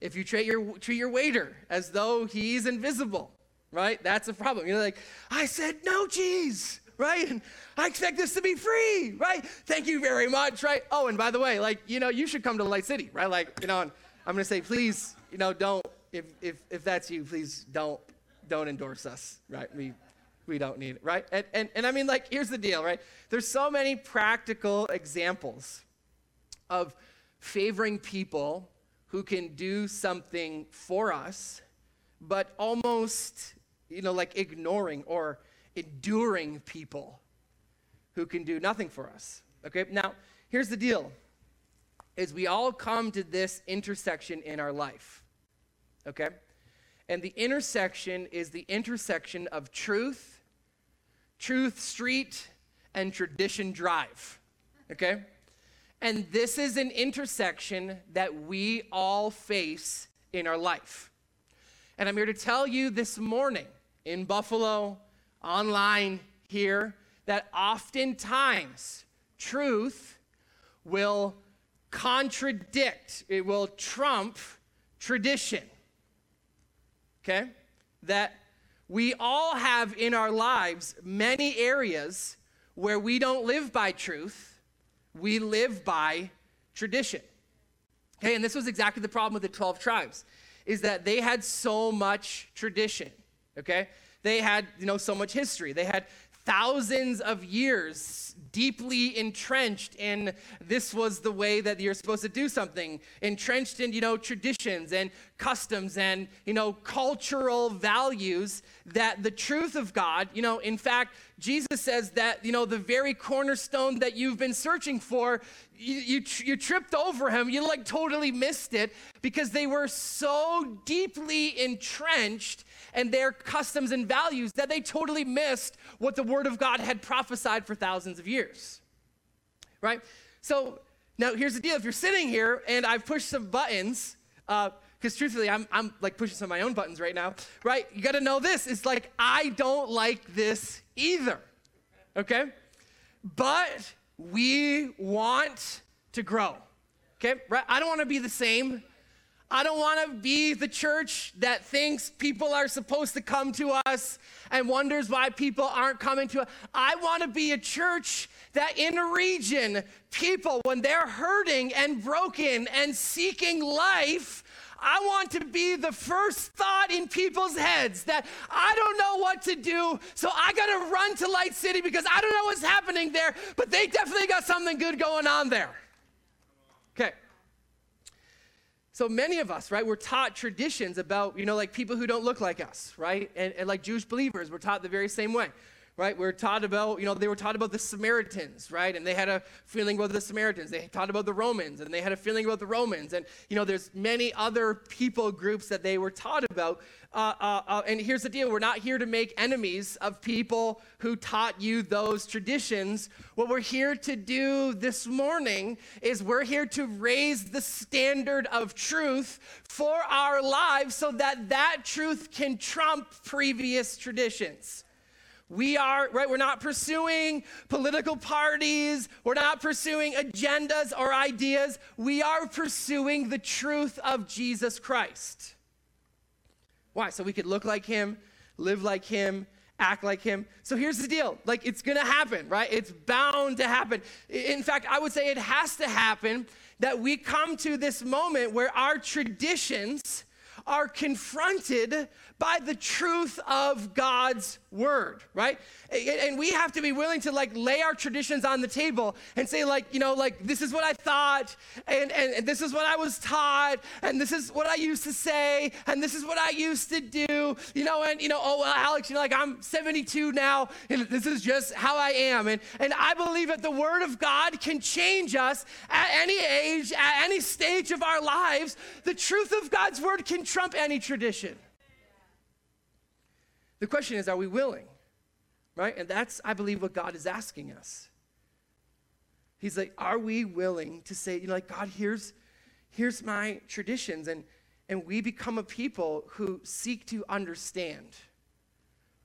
If you treat your, treat your waiter as though he's invisible, right? That's a problem. You're like, I said no cheese, right? And I expect this to be free, right? Thank you very much, right? Oh, and by the way, like, you know, you should come to Light City, right? Like, you know, I'm gonna say, please, you know, don't, if, if, if that's you, please don't, don't endorse us, right? We, we don't need it, right? And, and, and I mean, like, here's the deal, right? There's so many practical examples of favoring people who can do something for us, but almost, you know, like ignoring or enduring people who can do nothing for us. Okay? Now, here's the deal. Is we all come to this intersection in our life. Okay? And the intersection is the intersection of truth Truth Street, and Tradition Drive. Okay? And this is an intersection that we all face in our life. And I'm here to tell you this morning in Buffalo, online, here, that oftentimes truth will contradict, it will trump tradition. Okay? That we all have in our lives many areas where we don't live by truth, we live by tradition. Okay, and this was exactly the problem with the 12 tribes, is that they had so much tradition. Okay? They had, you know, so much history. They had thousands of years deeply entrenched in this was the way that you're supposed to do something entrenched in you know traditions and customs and you know cultural values that the truth of god you know in fact jesus says that you know the very cornerstone that you've been searching for you, you, you tripped over him you like totally missed it because they were so deeply entrenched and their customs and values that they totally missed what the Word of God had prophesied for thousands of years. Right? So now here's the deal if you're sitting here and I've pushed some buttons, because uh, truthfully, I'm, I'm like pushing some of my own buttons right now, right? You got to know this. It's like, I don't like this either, okay? But we want to grow, okay? Right? I don't want to be the same I don't want to be the church that thinks people are supposed to come to us and wonders why people aren't coming to us. I want to be a church that in a region, people, when they're hurting and broken and seeking life, I want to be the first thought in people's heads that I don't know what to do, so I got to run to Light City because I don't know what's happening there, but they definitely got something good going on there. Okay. So many of us, right, we're taught traditions about, you know, like people who don't look like us, right? And, and like Jewish believers, we're taught the very same way right? We're taught about, you know, they were taught about the Samaritans, right? And they had a feeling about the Samaritans. They taught about the Romans, and they had a feeling about the Romans. And, you know, there's many other people groups that they were taught about. Uh, uh, uh, and here's the deal we're not here to make enemies of people who taught you those traditions. What we're here to do this morning is we're here to raise the standard of truth for our lives so that that truth can trump previous traditions. We are, right, we're not pursuing political parties. We're not pursuing agendas or ideas. We are pursuing the truth of Jesus Christ. Why? So we could look like him, live like him, act like him. So here's the deal like, it's gonna happen, right? It's bound to happen. In fact, I would say it has to happen that we come to this moment where our traditions are confronted by the truth of God's word, right? And we have to be willing to like lay our traditions on the table and say, like, you know, like this is what I thought, and, and, and this is what I was taught, and this is what I used to say, and this is what I used to do, you know, and you know, oh well, Alex, you know, like I'm 72 now, and this is just how I am. And and I believe that the word of God can change us at any age, at any stage of our lives. The truth of God's word can trump any tradition. The question is, are we willing? Right? And that's, I believe, what God is asking us. He's like, are we willing to say, you know, like, God, here's, here's my traditions. And, and we become a people who seek to understand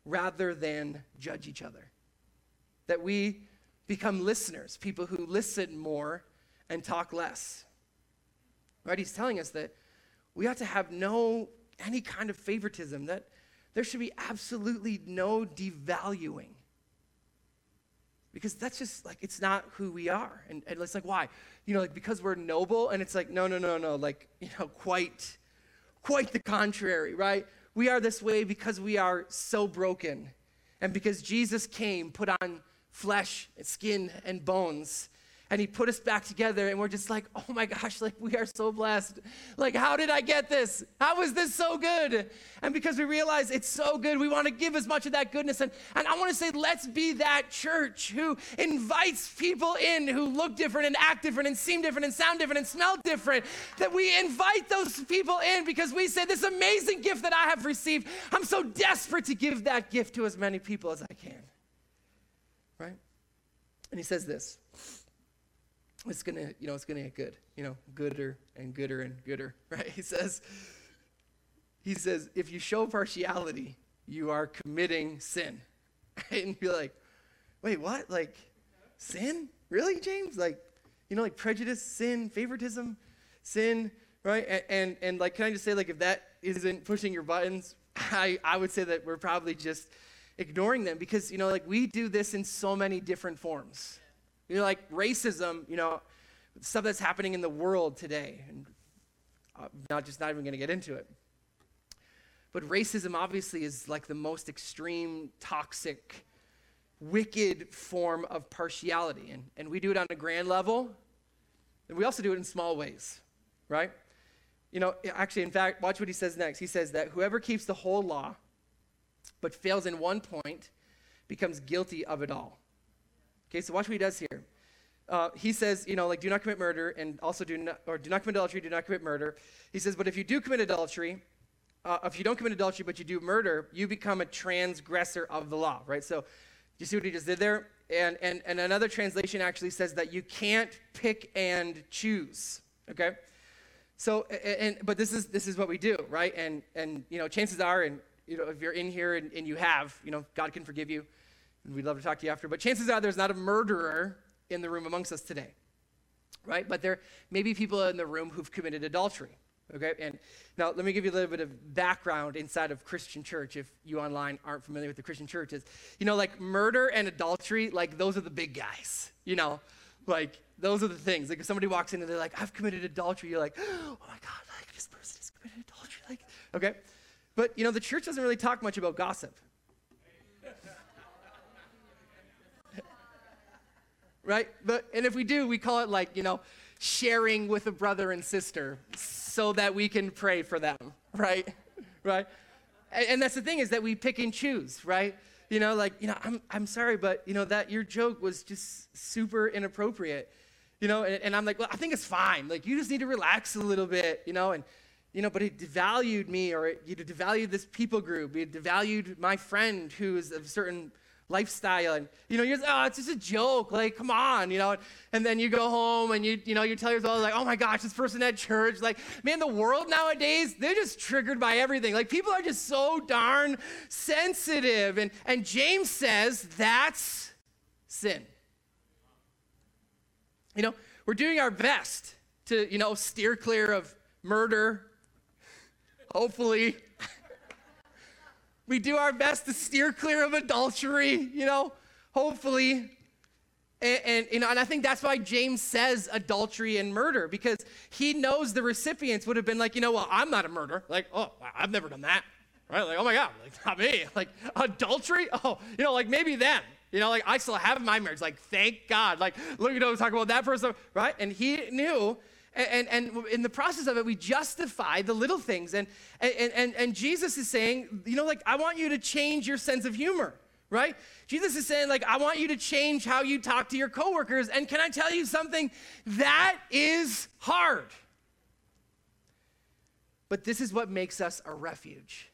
rather than judge each other. That we become listeners, people who listen more and talk less. Right? He's telling us that we ought to have no any kind of favoritism, that there should be absolutely no devaluing. Because that's just like, it's not who we are. And, and it's like, why? You know, like because we're noble, and it's like, no, no, no, no, like, you know, quite, quite the contrary, right? We are this way because we are so broken. And because Jesus came, put on flesh, skin, and bones, and he put us back together and we're just like oh my gosh like we are so blessed. Like how did i get this? How is this so good? And because we realize it's so good we want to give as much of that goodness. And, and i want to say let's be that church who invites people in who look different and act different and seem different and sound different and smell different. That we invite those people in because we say this amazing gift that i have received i'm so desperate to give that gift to as many people as i can. Right? And he says this it's gonna, you know, it's gonna get good, you know, gooder and gooder and gooder, (laughs) right? He says, he says, if you show partiality, you are committing sin. (laughs) and you're like, wait, what? Like, sin? Really, James? Like, you know, like prejudice, sin, favoritism, sin, right? And, and, and like, can I just say, like, if that isn't pushing your buttons, (laughs) I, I would say that we're probably just ignoring them because, you know, like, we do this in so many different forms. You know, like racism, you know, stuff that's happening in the world today, and I'm not just not even going to get into it. But racism obviously is like the most extreme, toxic, wicked form of partiality. And, and we do it on a grand level, and we also do it in small ways, right? You know, actually, in fact, watch what he says next. He says that whoever keeps the whole law but fails in one point becomes guilty of it all. Okay, so watch what he does here. Uh, he says, you know, like, do not commit murder, and also do not, or do not commit adultery, do not commit murder. He says, but if you do commit adultery, uh, if you don't commit adultery, but you do murder, you become a transgressor of the law, right? So, you see what he just did there? And, and, and another translation actually says that you can't pick and choose, okay? So, and, but this is, this is what we do, right? And, and, you know, chances are, and, you know, if you're in here and, and you have, you know, God can forgive you, and we'd love to talk to you after, but chances are there's not a murderer in the room amongst us today, right? But there may be people in the room who've committed adultery, okay? And now let me give you a little bit of background inside of Christian church if you online aren't familiar with the Christian churches. You know, like murder and adultery, like those are the big guys, you know? Like those are the things. Like if somebody walks in and they're like, I've committed adultery, you're like, oh my God, like this person has committed adultery. Like, okay? But you know, the church doesn't really talk much about gossip. Right? But and if we do, we call it like, you know, sharing with a brother and sister so that we can pray for them, right? (laughs) Right? And, and that's the thing is that we pick and choose, right? You know, like, you know, I'm I'm sorry, but you know, that your joke was just super inappropriate. You know, and, and I'm like, well, I think it's fine. Like, you just need to relax a little bit, you know, and you know, but it devalued me or it, you devalued this people group. It devalued my friend who is of certain lifestyle and you know you're oh it's just a joke. Like come on you know? And then you go home and you you know you tell yourself like oh my gosh this person at church like man the world nowadays they're just triggered by everything. Like people are just so darn sensitive. And and James says that's sin. You know we're doing our best to you know steer clear of murder hopefully we do our best to steer clear of adultery, you know, hopefully. And, and, you know, and I think that's why James says adultery and murder, because he knows the recipients would have been like, you know, well, I'm not a murderer. Like, oh, I've never done that. Right? Like, oh my God, like, not me. (laughs) Like, adultery? Oh, you know, like maybe then. You know, like I still have my marriage. Like, thank God. Like, look, you know, talk about that person, right? And he knew and, and, in the process of it, we justify the little things. And, and, and, and Jesus is saying, you know, like, I want you to change your sense of humor, right? Jesus is saying, like, I want you to change how you talk to your coworkers. And can I tell you something? That is hard. But this is what makes us a refuge.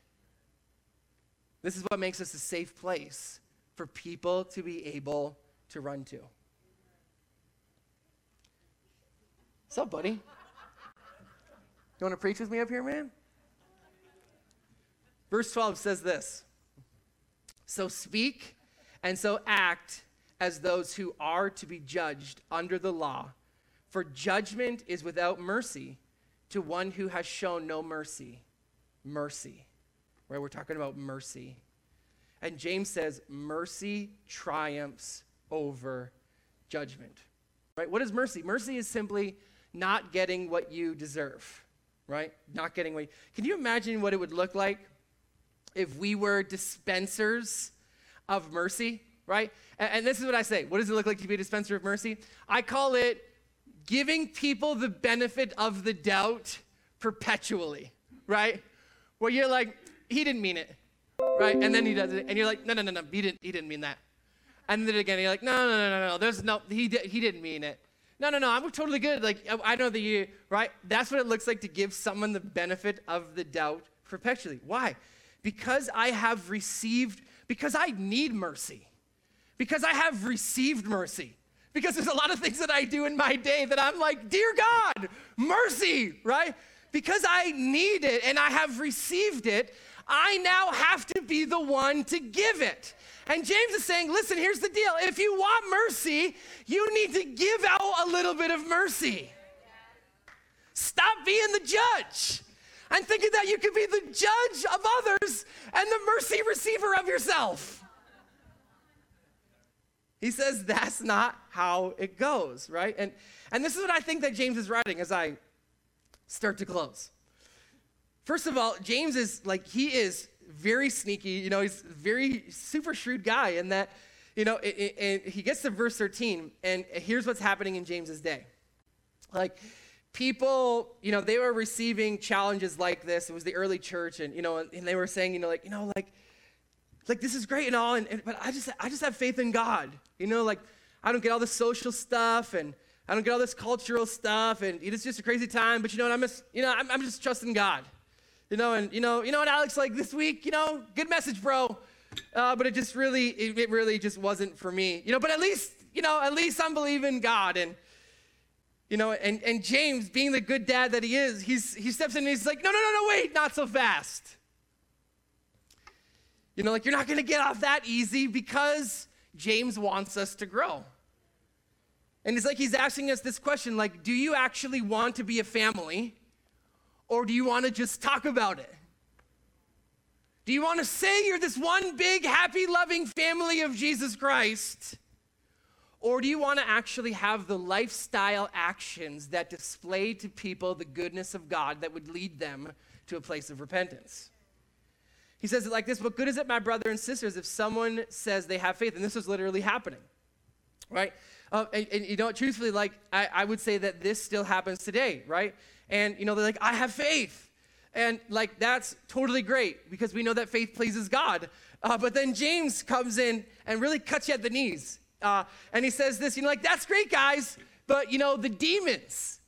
This is what makes us a safe place for people to be able to run to. What's up, buddy? You want to preach with me up here, man? Verse 12 says this So speak and so act as those who are to be judged under the law, for judgment is without mercy to one who has shown no mercy. Mercy. Right? We're talking about mercy. And James says, mercy triumphs over judgment. Right? What is mercy? Mercy is simply not getting what you deserve, right? Not getting what. You, can you imagine what it would look like if we were dispensers of mercy, right? And, and this is what I say. What does it look like to be a dispenser of mercy? I call it giving people the benefit of the doubt perpetually, right? Where you're like, he didn't mean it, right? And then he does it, and you're like, no, no, no, no, he didn't, he didn't mean that. And then again, you're like, no, no, no, no, no, there's no, he, did he didn't mean it. No, no, no, I'm totally good. Like, I know that you, right? That's what it looks like to give someone the benefit of the doubt perpetually. Why? Because I have received, because I need mercy. Because I have received mercy. Because there's a lot of things that I do in my day that I'm like, dear God, mercy, right? Because I need it and I have received it, I now have to be the one to give it. And James is saying, listen, here's the deal. If you want mercy, you need to give out a little bit of mercy. Stop being the judge and thinking that you can be the judge of others and the mercy receiver of yourself. He says that's not how it goes, right? And and this is what I think that James is writing as I start to close. First of all, James is like, he is very sneaky. You know, he's very super shrewd guy in that, you know, and he gets to verse 13, and here's what's happening in James's day. Like, people, you know, they were receiving challenges like this. It was the early church, and, you know, and they were saying, you know, like, you know, like, like this is great and all, and, and but I just, I just have faith in God. You know, like, I don't get all the social stuff, and I don't get all this cultural stuff, and it's just a crazy time. But you know what? I'm just, you know, I'm, I'm just trusting God. You know, and you know, you know what, Alex? Like this week, you know, good message, bro. Uh, but it just really, it, it really just wasn't for me. You know, but at least, you know, at least I'm believing God, and you know, and, and James, being the good dad that he is, he's, he steps in and he's like, no, no, no, no, wait, not so fast. You know, like you're not going to get off that easy because James wants us to grow. And it's like he's asking us this question like, do you actually want to be a family or do you want to just talk about it? Do you want to say you're this one big, happy, loving family of Jesus Christ? Or do you want to actually have the lifestyle actions that display to people the goodness of God that would lead them to a place of repentance? He says it like this What good is it, my brother and sisters, if someone says they have faith? And this is literally happening, right? Uh, and, and, you know, truthfully, like, I, I would say that this still happens today, right? And, you know, they're like, I have faith. And, like, that's totally great because we know that faith pleases God. Uh, but then James comes in and really cuts you at the knees. Uh, and he says this, you know, like, that's great, guys, but, you know, the demons,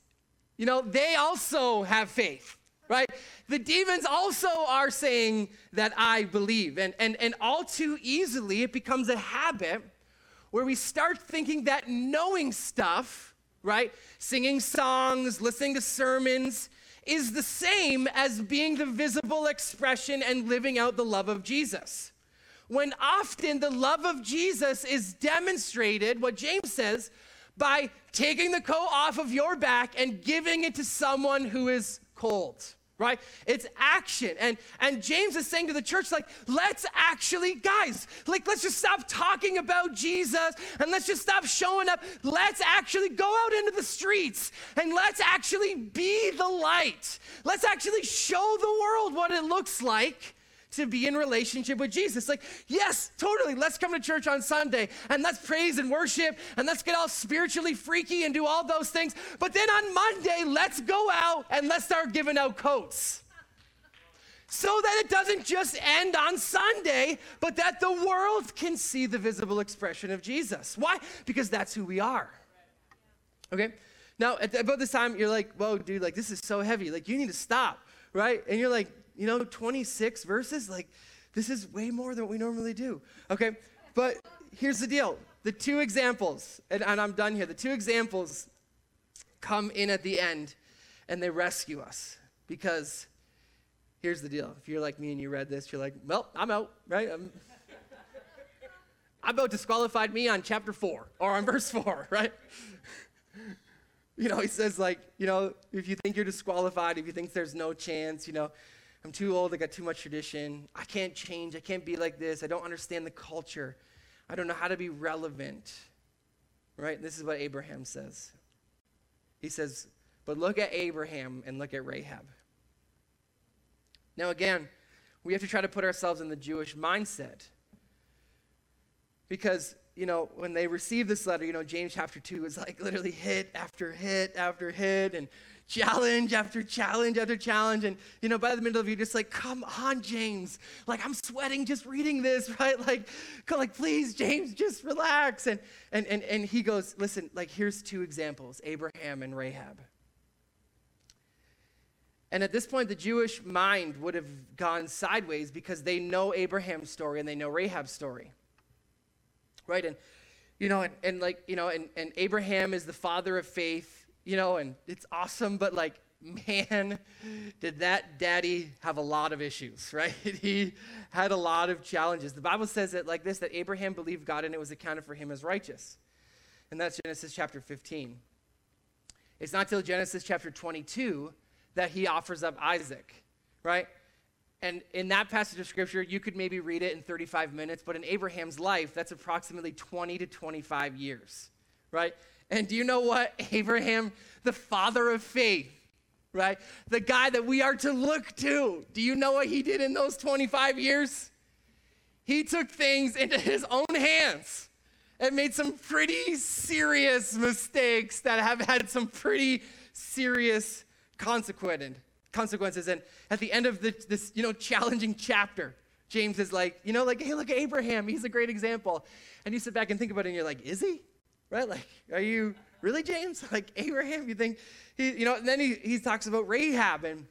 you know, they also have faith, right? The demons also are saying that I believe. And, and, and all too easily, it becomes a habit where we start thinking that knowing stuff, right, singing songs, listening to sermons, is the same as being the visible expression and living out the love of Jesus. When often the love of Jesus is demonstrated, what James says, by taking the coat off of your back and giving it to someone who is cold right? It's action. And and james is saying to the church like let's actually guys like let's just stop talking about jesus and let's just stop showing up. Let's actually go out into the streets and let's actually be the light. Let's actually show the world what it looks like to be in relationship with Jesus. Like, yes, totally. Let's come to church on Sunday and let's praise and worship and let's get all spiritually freaky and do all those things. But then on Monday, let's go out and let's start giving out coats. So that it doesn't just end on Sunday, but that the world can see the visible expression of Jesus. Why? Because that's who we are. Okay? Now, at about this time, you're like, whoa, dude, like, this is so heavy. Like, you need to stop, right? And you're like, you know, 26 verses? Like, this is way more than we normally do. Okay, but here's the deal the two examples, and, and I'm done here, the two examples come in at the end and they rescue us because here's the deal. If you're like me and you read this, you're like, well, I'm out, right? I'm, about disqualified me on chapter four or on verse four, (laughs) right? you know, he says, like, you know, if you think you're disqualified, if you think there's no chance, you know, I'm too old. I got too much tradition. I can't change. I can't be like this. I don't understand the culture. I don't know how to be relevant. Right? This is what Abraham says. He says, But look at Abraham and look at Rahab. Now, again, we have to try to put ourselves in the Jewish mindset. Because, you know, when they received this letter, you know, James chapter 2 is like literally hit after hit after hit. And challenge after challenge after challenge. And, you know, by the middle of you, just like, come on, James. Like, I'm sweating just reading this, (laughs) right? Like, like please, James, just relax. And, and, and, and he goes, listen, like, here's two examples Abraham and Rahab. And at this point, the Jewish mind would have gone sideways because they know Abraham's story and they know Rahab's story. Right? And, you know, and, and like, you know, and, and Abraham is the father of faith you know, and it's awesome, but like, man, did that daddy have a lot of issues, (laughs) right? he had a lot of challenges. The Bible says it like this that Abraham believed God and it was accounted for him as righteous. And that's Genesis chapter 15. It's not till Genesis chapter 22 that he offers up Isaac, right? And in that passage of scripture, you could maybe read it in 35 minutes, but in Abraham's life, that's approximately 20 to 25 years, right? And do you know what? (laughs) Abraham, the father of faith, right? The guy that we are to look to. Do you know what he did in those 25 years? He took things into (laughs) his own hands and made some pretty serious mistakes that have (laughs) had some pretty serious consequences. And at the end of this, this, you know, challenging chapter, James is like, you know, like, hey, look at Abraham. He's a great example. And you sit back and think about it, and you're like, is he? Right? Like, are you really, James? (laughs) Like Abraham? You think he, you know? And then he, he talks about Rahab, and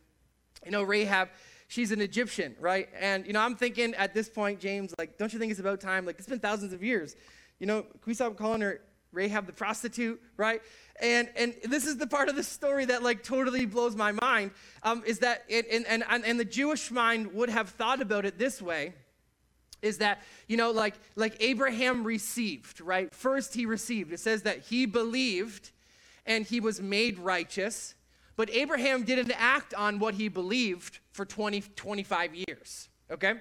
you know, Rahab, she's an Egyptian, right? And you know, I'm thinking at this point, James, like, don't you think it's about time? Like, it's been thousands of years. You know, can we stop calling her Rahab the prostitute, right? And and this is the part of the story that like totally blows my mind. Um, is that it, and, and and the Jewish mind would have thought about it this way is that you know like like abraham received right? First he received. It says that he believed and he was made righteous but abraham didn't act on what he believed for 20 25 years okay?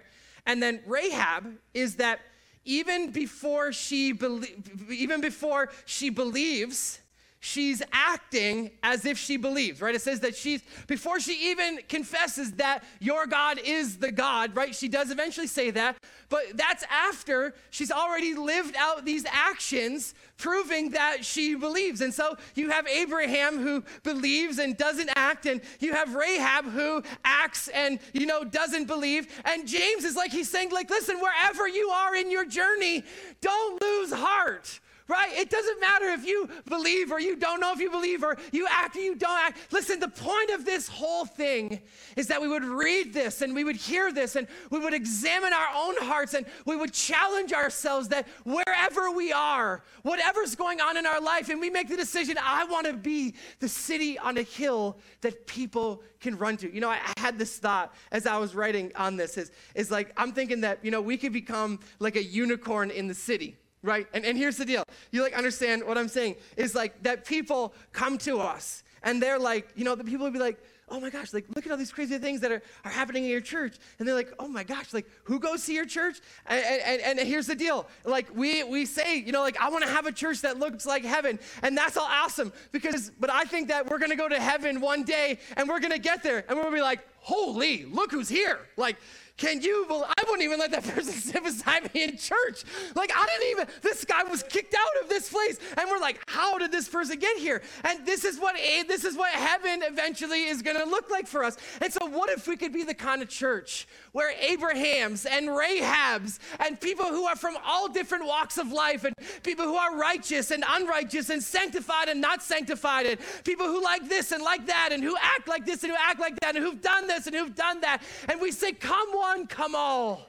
And then rahab is that even before she believe, even before she believes she's acting as if she believes, right? It says that she's, before she even confesses that your God is the God, right? She does eventually say that, but that's after she's already lived out these actions proving that she believes. And so you have Abraham who believes and doesn't act, and you have Rahab who acts and, you know, doesn't believe. And James is like, he's saying, like, listen, wherever you are in your journey, don't lose heart right? It doesn't matter if you believe or you don't know if you believe or you act or you don't act. Listen, the point of this whole thing is that we would read this and we would hear this and we would examine our own hearts and we would challenge ourselves that wherever we are, whatever's going on in our life, and we make the decision, I want to be the city on a hill that people can run to. You know, I, I had this thought as I was writing on this is, is like, I'm thinking that, you know, we could become like a unicorn in the city right? And, and here's the deal. You like understand what I'm saying is like that people come to us and they're like, you know, the people would be like, oh my gosh, like look at all these crazy things that are, are happening in your church. And they're like, oh my gosh, like who goes to your church? And, and, and here's the deal. Like we, we say, you know, like I want to have a church that looks like heaven. And that's all awesome because, but I think that we're going to go to heaven one day and we're going to get there and we're going to be like, holy, look who's here. Like can you believe? I wouldn't even let that (laughs) person sit beside me in church. Like, I didn't even, this guy was kicked out of this place. And we're like, how did this person get here? And this is what, this is what heaven eventually is going to look like for us. And so, what if we could be the kind of church where Abraham's and Rahab's and people who are from all different walks of life and people who are righteous and unrighteous and sanctified and not sanctified and people who like this and like that and who act like this and who act like that and who've done this and who've done that. And we say, come one one, come all.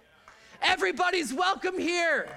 Everybody's welcome here.